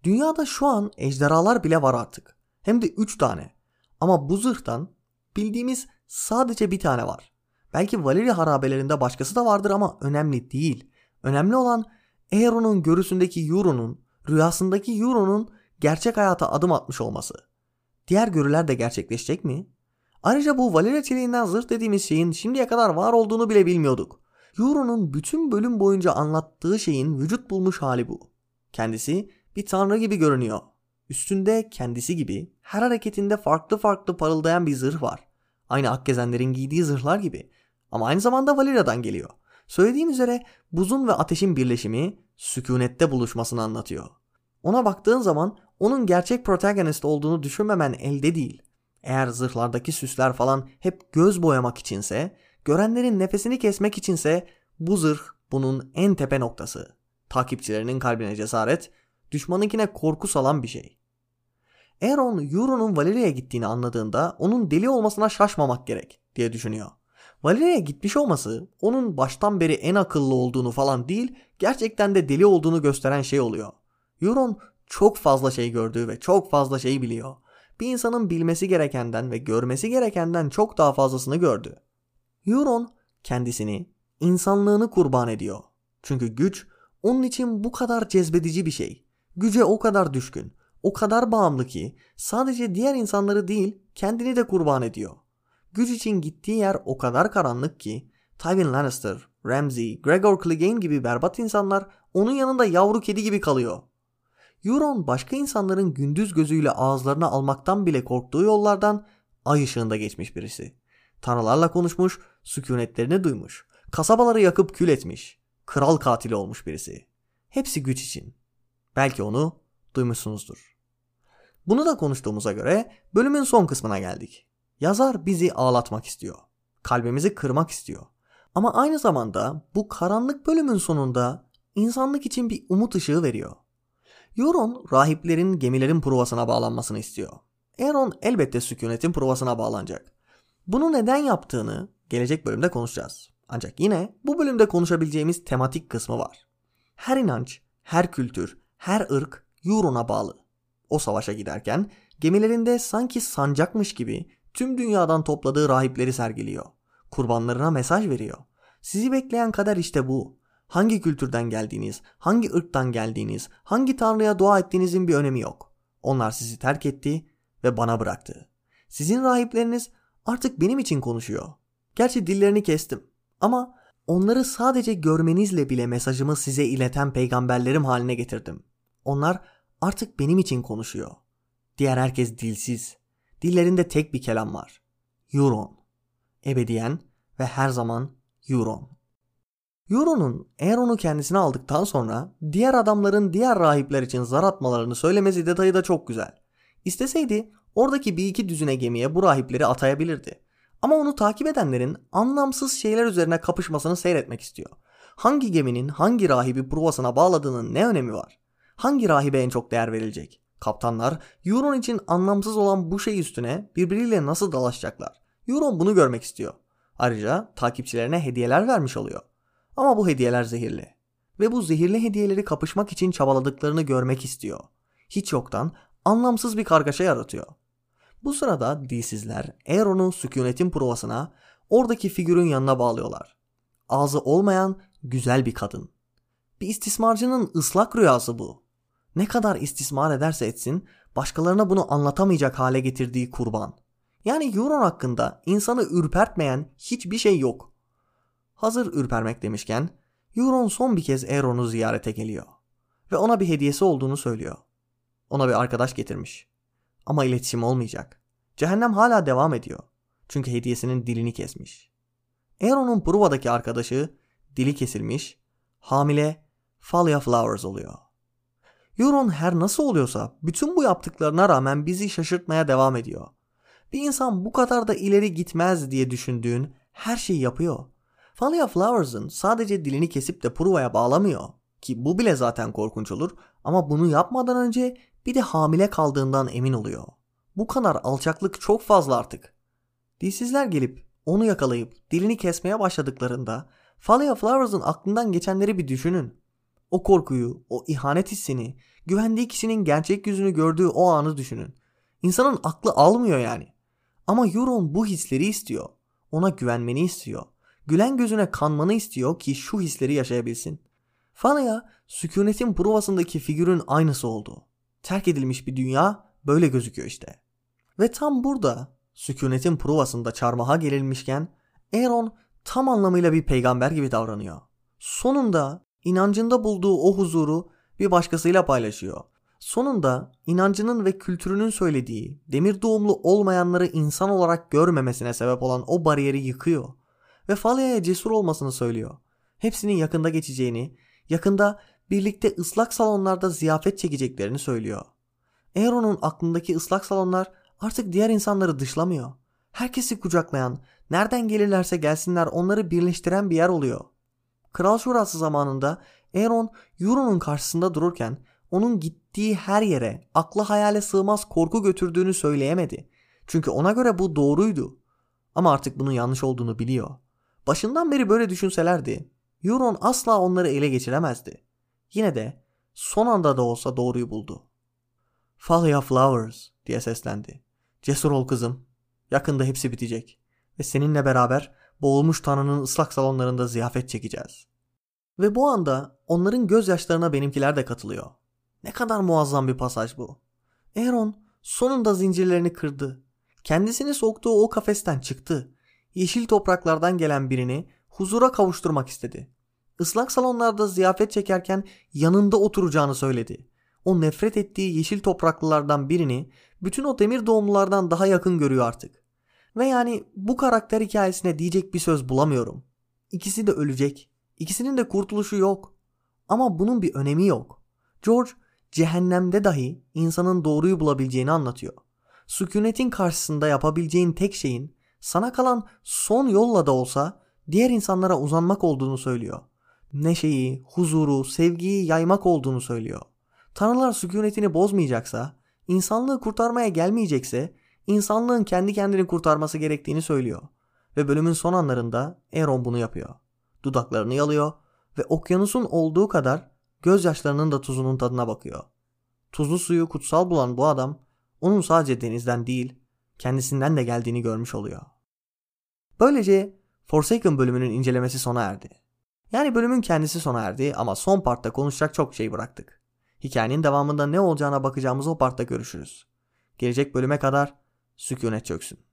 Dünyada şu an ejderhalar bile var artık. Hem de 3 tane. Ama bu zırhtan bildiğimiz sadece bir tane var. Belki Valeria harabelerinde başkası da vardır ama önemli değil. Önemli olan Aeron'un görüsündeki Euro'nun, rüyasındaki Euro'nun gerçek hayata adım atmış olması. Diğer görüler de gerçekleşecek mi? Ayrıca bu Valeria çeliğinden zırh dediğimiz şeyin şimdiye kadar var olduğunu bile bilmiyorduk. Euro'nun bütün bölüm boyunca anlattığı şeyin vücut bulmuş hali bu. Kendisi bir tanrı gibi görünüyor. Üstünde kendisi gibi her hareketinde farklı farklı parıldayan bir zırh var. Aynı Akgezenlerin giydiği zırhlar gibi. Ama aynı zamanda Valeria'dan geliyor. Söylediğim üzere buzun ve ateşin birleşimi sükunette buluşmasını anlatıyor. Ona baktığın zaman onun gerçek protagonist olduğunu düşünmemen elde değil. Eğer zırhlardaki süsler falan hep göz boyamak içinse, görenlerin nefesini kesmek içinse bu zırh bunun en tepe noktası. Takipçilerinin kalbine cesaret, düşmanınkine korku salan bir şey. Aaron Euro'nun Valeria'ya gittiğini anladığında onun deli olmasına şaşmamak gerek diye düşünüyor. Valeria'ya gitmiş olması onun baştan beri en akıllı olduğunu falan değil gerçekten de deli olduğunu gösteren şey oluyor. Euron çok fazla şey gördüğü ve çok fazla şey biliyor. Bir insanın bilmesi gerekenden ve görmesi gerekenden çok daha fazlasını gördü. Euron kendisini, insanlığını kurban ediyor. Çünkü güç onun için bu kadar cezbedici bir şey. Güce o kadar düşkün, o kadar bağımlı ki sadece diğer insanları değil kendini de kurban ediyor. Güç için gittiği yer o kadar karanlık ki Tywin Lannister, Ramsay, Gregor Clegane gibi berbat insanlar onun yanında yavru kedi gibi kalıyor. Euron başka insanların gündüz gözüyle ağızlarına almaktan bile korktuğu yollardan ay ışığında geçmiş birisi. Tanrılarla konuşmuş, sükunetlerini duymuş, kasabaları yakıp kül etmiş, kral katili olmuş birisi. Hepsi güç için. Belki onu duymuşsunuzdur. Bunu da konuştuğumuza göre bölümün son kısmına geldik. Yazar bizi ağlatmak istiyor. Kalbimizi kırmak istiyor. Ama aynı zamanda bu karanlık bölümün sonunda insanlık için bir umut ışığı veriyor. Euron rahiplerin gemilerin provasına bağlanmasını istiyor. Euron elbette sükunetin provasına bağlanacak. Bunu neden yaptığını gelecek bölümde konuşacağız. Ancak yine bu bölümde konuşabileceğimiz tematik kısmı var. Her inanç, her kültür, her ırk Euron'a bağlı. O savaşa giderken gemilerinde sanki sancakmış gibi tüm dünyadan topladığı rahipleri sergiliyor. Kurbanlarına mesaj veriyor. Sizi bekleyen kader işte bu. Hangi kültürden geldiğiniz, hangi ırktan geldiğiniz, hangi tanrıya dua ettiğinizin bir önemi yok. Onlar sizi terk etti ve bana bıraktı. Sizin rahipleriniz artık benim için konuşuyor. Gerçi dillerini kestim ama onları sadece görmenizle bile mesajımı size ileten peygamberlerim haline getirdim. Onlar artık benim için konuşuyor. Diğer herkes dilsiz. Dillerinde tek bir kelam var. Euron. Ebediyen ve her zaman Euron. Euron'un eğer onu kendisine aldıktan sonra diğer adamların diğer rahipler için zar atmalarını söylemesi detayı da çok güzel. İsteseydi oradaki bir iki düzine gemiye bu rahipleri atayabilirdi. Ama onu takip edenlerin anlamsız şeyler üzerine kapışmasını seyretmek istiyor. Hangi geminin hangi rahibi provasına bağladığının ne önemi var? Hangi rahibe en çok değer verilecek? Kaptanlar Euron için anlamsız olan bu şey üstüne birbiriyle nasıl dalaşacaklar? Euron bunu görmek istiyor. Ayrıca takipçilerine hediyeler vermiş oluyor. Ama bu hediyeler zehirli. Ve bu zehirli hediyeleri kapışmak için çabaladıklarını görmek istiyor. Hiç yoktan anlamsız bir kargaşa yaratıyor. Bu sırada dilsizler Aeron'u sükunetin provasına oradaki figürün yanına bağlıyorlar. Ağzı olmayan güzel bir kadın. Bir istismarcının ıslak rüyası bu. Ne kadar istismar ederse etsin başkalarına bunu anlatamayacak hale getirdiği kurban. Yani Euron hakkında insanı ürpertmeyen hiçbir şey yok. Hazır ürpermek demişken Euron son bir kez Aeron'u ziyarete geliyor. Ve ona bir hediyesi olduğunu söylüyor. Ona bir arkadaş getirmiş. Ama iletişim olmayacak. Cehennem hala devam ediyor. Çünkü hediyesinin dilini kesmiş. Aeron'un Pruva'daki arkadaşı dili kesilmiş, hamile Falia Flowers oluyor. Euron her nasıl oluyorsa bütün bu yaptıklarına rağmen bizi şaşırtmaya devam ediyor. Bir insan bu kadar da ileri gitmez diye düşündüğün her şeyi yapıyor. Falia Flowers'ın sadece dilini kesip de Pruva'ya bağlamıyor. Ki bu bile zaten korkunç olur ama bunu yapmadan önce bir de hamile kaldığından emin oluyor. Bu kadar alçaklık çok fazla artık. Dilsizler gelip onu yakalayıp dilini kesmeye başladıklarında Falia Flowers'ın aklından geçenleri bir düşünün. O korkuyu, o ihanet hissini, güvendiği kişinin gerçek yüzünü gördüğü o anı düşünün. İnsanın aklı almıyor yani. Ama Euron bu hisleri istiyor. Ona güvenmeni istiyor. Gülen gözüne kanmanı istiyor ki şu hisleri yaşayabilsin. Falaya sükunetin provasındaki figürün aynısı oldu. Terk edilmiş bir dünya böyle gözüküyor işte. Ve tam burada sükunetin provasında çarmıha gelinmişken Aaron tam anlamıyla bir peygamber gibi davranıyor. Sonunda inancında bulduğu o huzuru bir başkasıyla paylaşıyor. Sonunda inancının ve kültürünün söylediği demir doğumlu olmayanları insan olarak görmemesine sebep olan o bariyeri yıkıyor. Ve Falia'ya cesur olmasını söylüyor. Hepsinin yakında geçeceğini, yakında birlikte ıslak salonlarda ziyafet çekeceklerini söylüyor. Aaron'un aklındaki ıslak salonlar artık diğer insanları dışlamıyor. Herkesi kucaklayan, nereden gelirlerse gelsinler onları birleştiren bir yer oluyor. Kral Şurası zamanında Aaron Euron'un karşısında dururken onun gittiği her yere akla hayale sığmaz korku götürdüğünü söyleyemedi. Çünkü ona göre bu doğruydu. Ama artık bunun yanlış olduğunu biliyor. Başından beri böyle düşünselerdi Euron asla onları ele geçiremezdi. Yine de son anda da olsa doğruyu buldu. Of Flowers diye seslendi. Cesur ol kızım. Yakında hepsi bitecek. Ve seninle beraber boğulmuş tanrının ıslak salonlarında ziyafet çekeceğiz. Ve bu anda onların gözyaşlarına benimkiler de katılıyor. Ne kadar muazzam bir pasaj bu. Aaron sonunda zincirlerini kırdı. Kendisini soktuğu o kafesten çıktı. Yeşil topraklardan gelen birini huzura kavuşturmak istedi. Islak salonlarda ziyafet çekerken yanında oturacağını söyledi. O nefret ettiği yeşil topraklılardan birini bütün o demir doğumlulardan daha yakın görüyor artık. Ve yani bu karakter hikayesine diyecek bir söz bulamıyorum. İkisi de ölecek. İkisinin de kurtuluşu yok. Ama bunun bir önemi yok. George cehennemde dahi insanın doğruyu bulabileceğini anlatıyor. Sükunetin karşısında yapabileceğin tek şeyin sana kalan son yolla da olsa diğer insanlara uzanmak olduğunu söylüyor. Neşeyi, huzuru, sevgiyi yaymak olduğunu söylüyor. Tanrılar sükunetini bozmayacaksa, insanlığı kurtarmaya gelmeyecekse insanlığın kendi kendini kurtarması gerektiğini söylüyor. Ve bölümün son anlarında Aaron bunu yapıyor. Dudaklarını yalıyor ve okyanusun olduğu kadar gözyaşlarının da tuzunun tadına bakıyor. Tuzlu suyu kutsal bulan bu adam onun sadece denizden değil kendisinden de geldiğini görmüş oluyor. Böylece Forsaken bölümünün incelemesi sona erdi. Yani bölümün kendisi sona erdi ama son partta konuşacak çok şey bıraktık. Hikayenin devamında ne olacağına bakacağımız o partta görüşürüz. Gelecek bölüme kadar sükunet çöksün.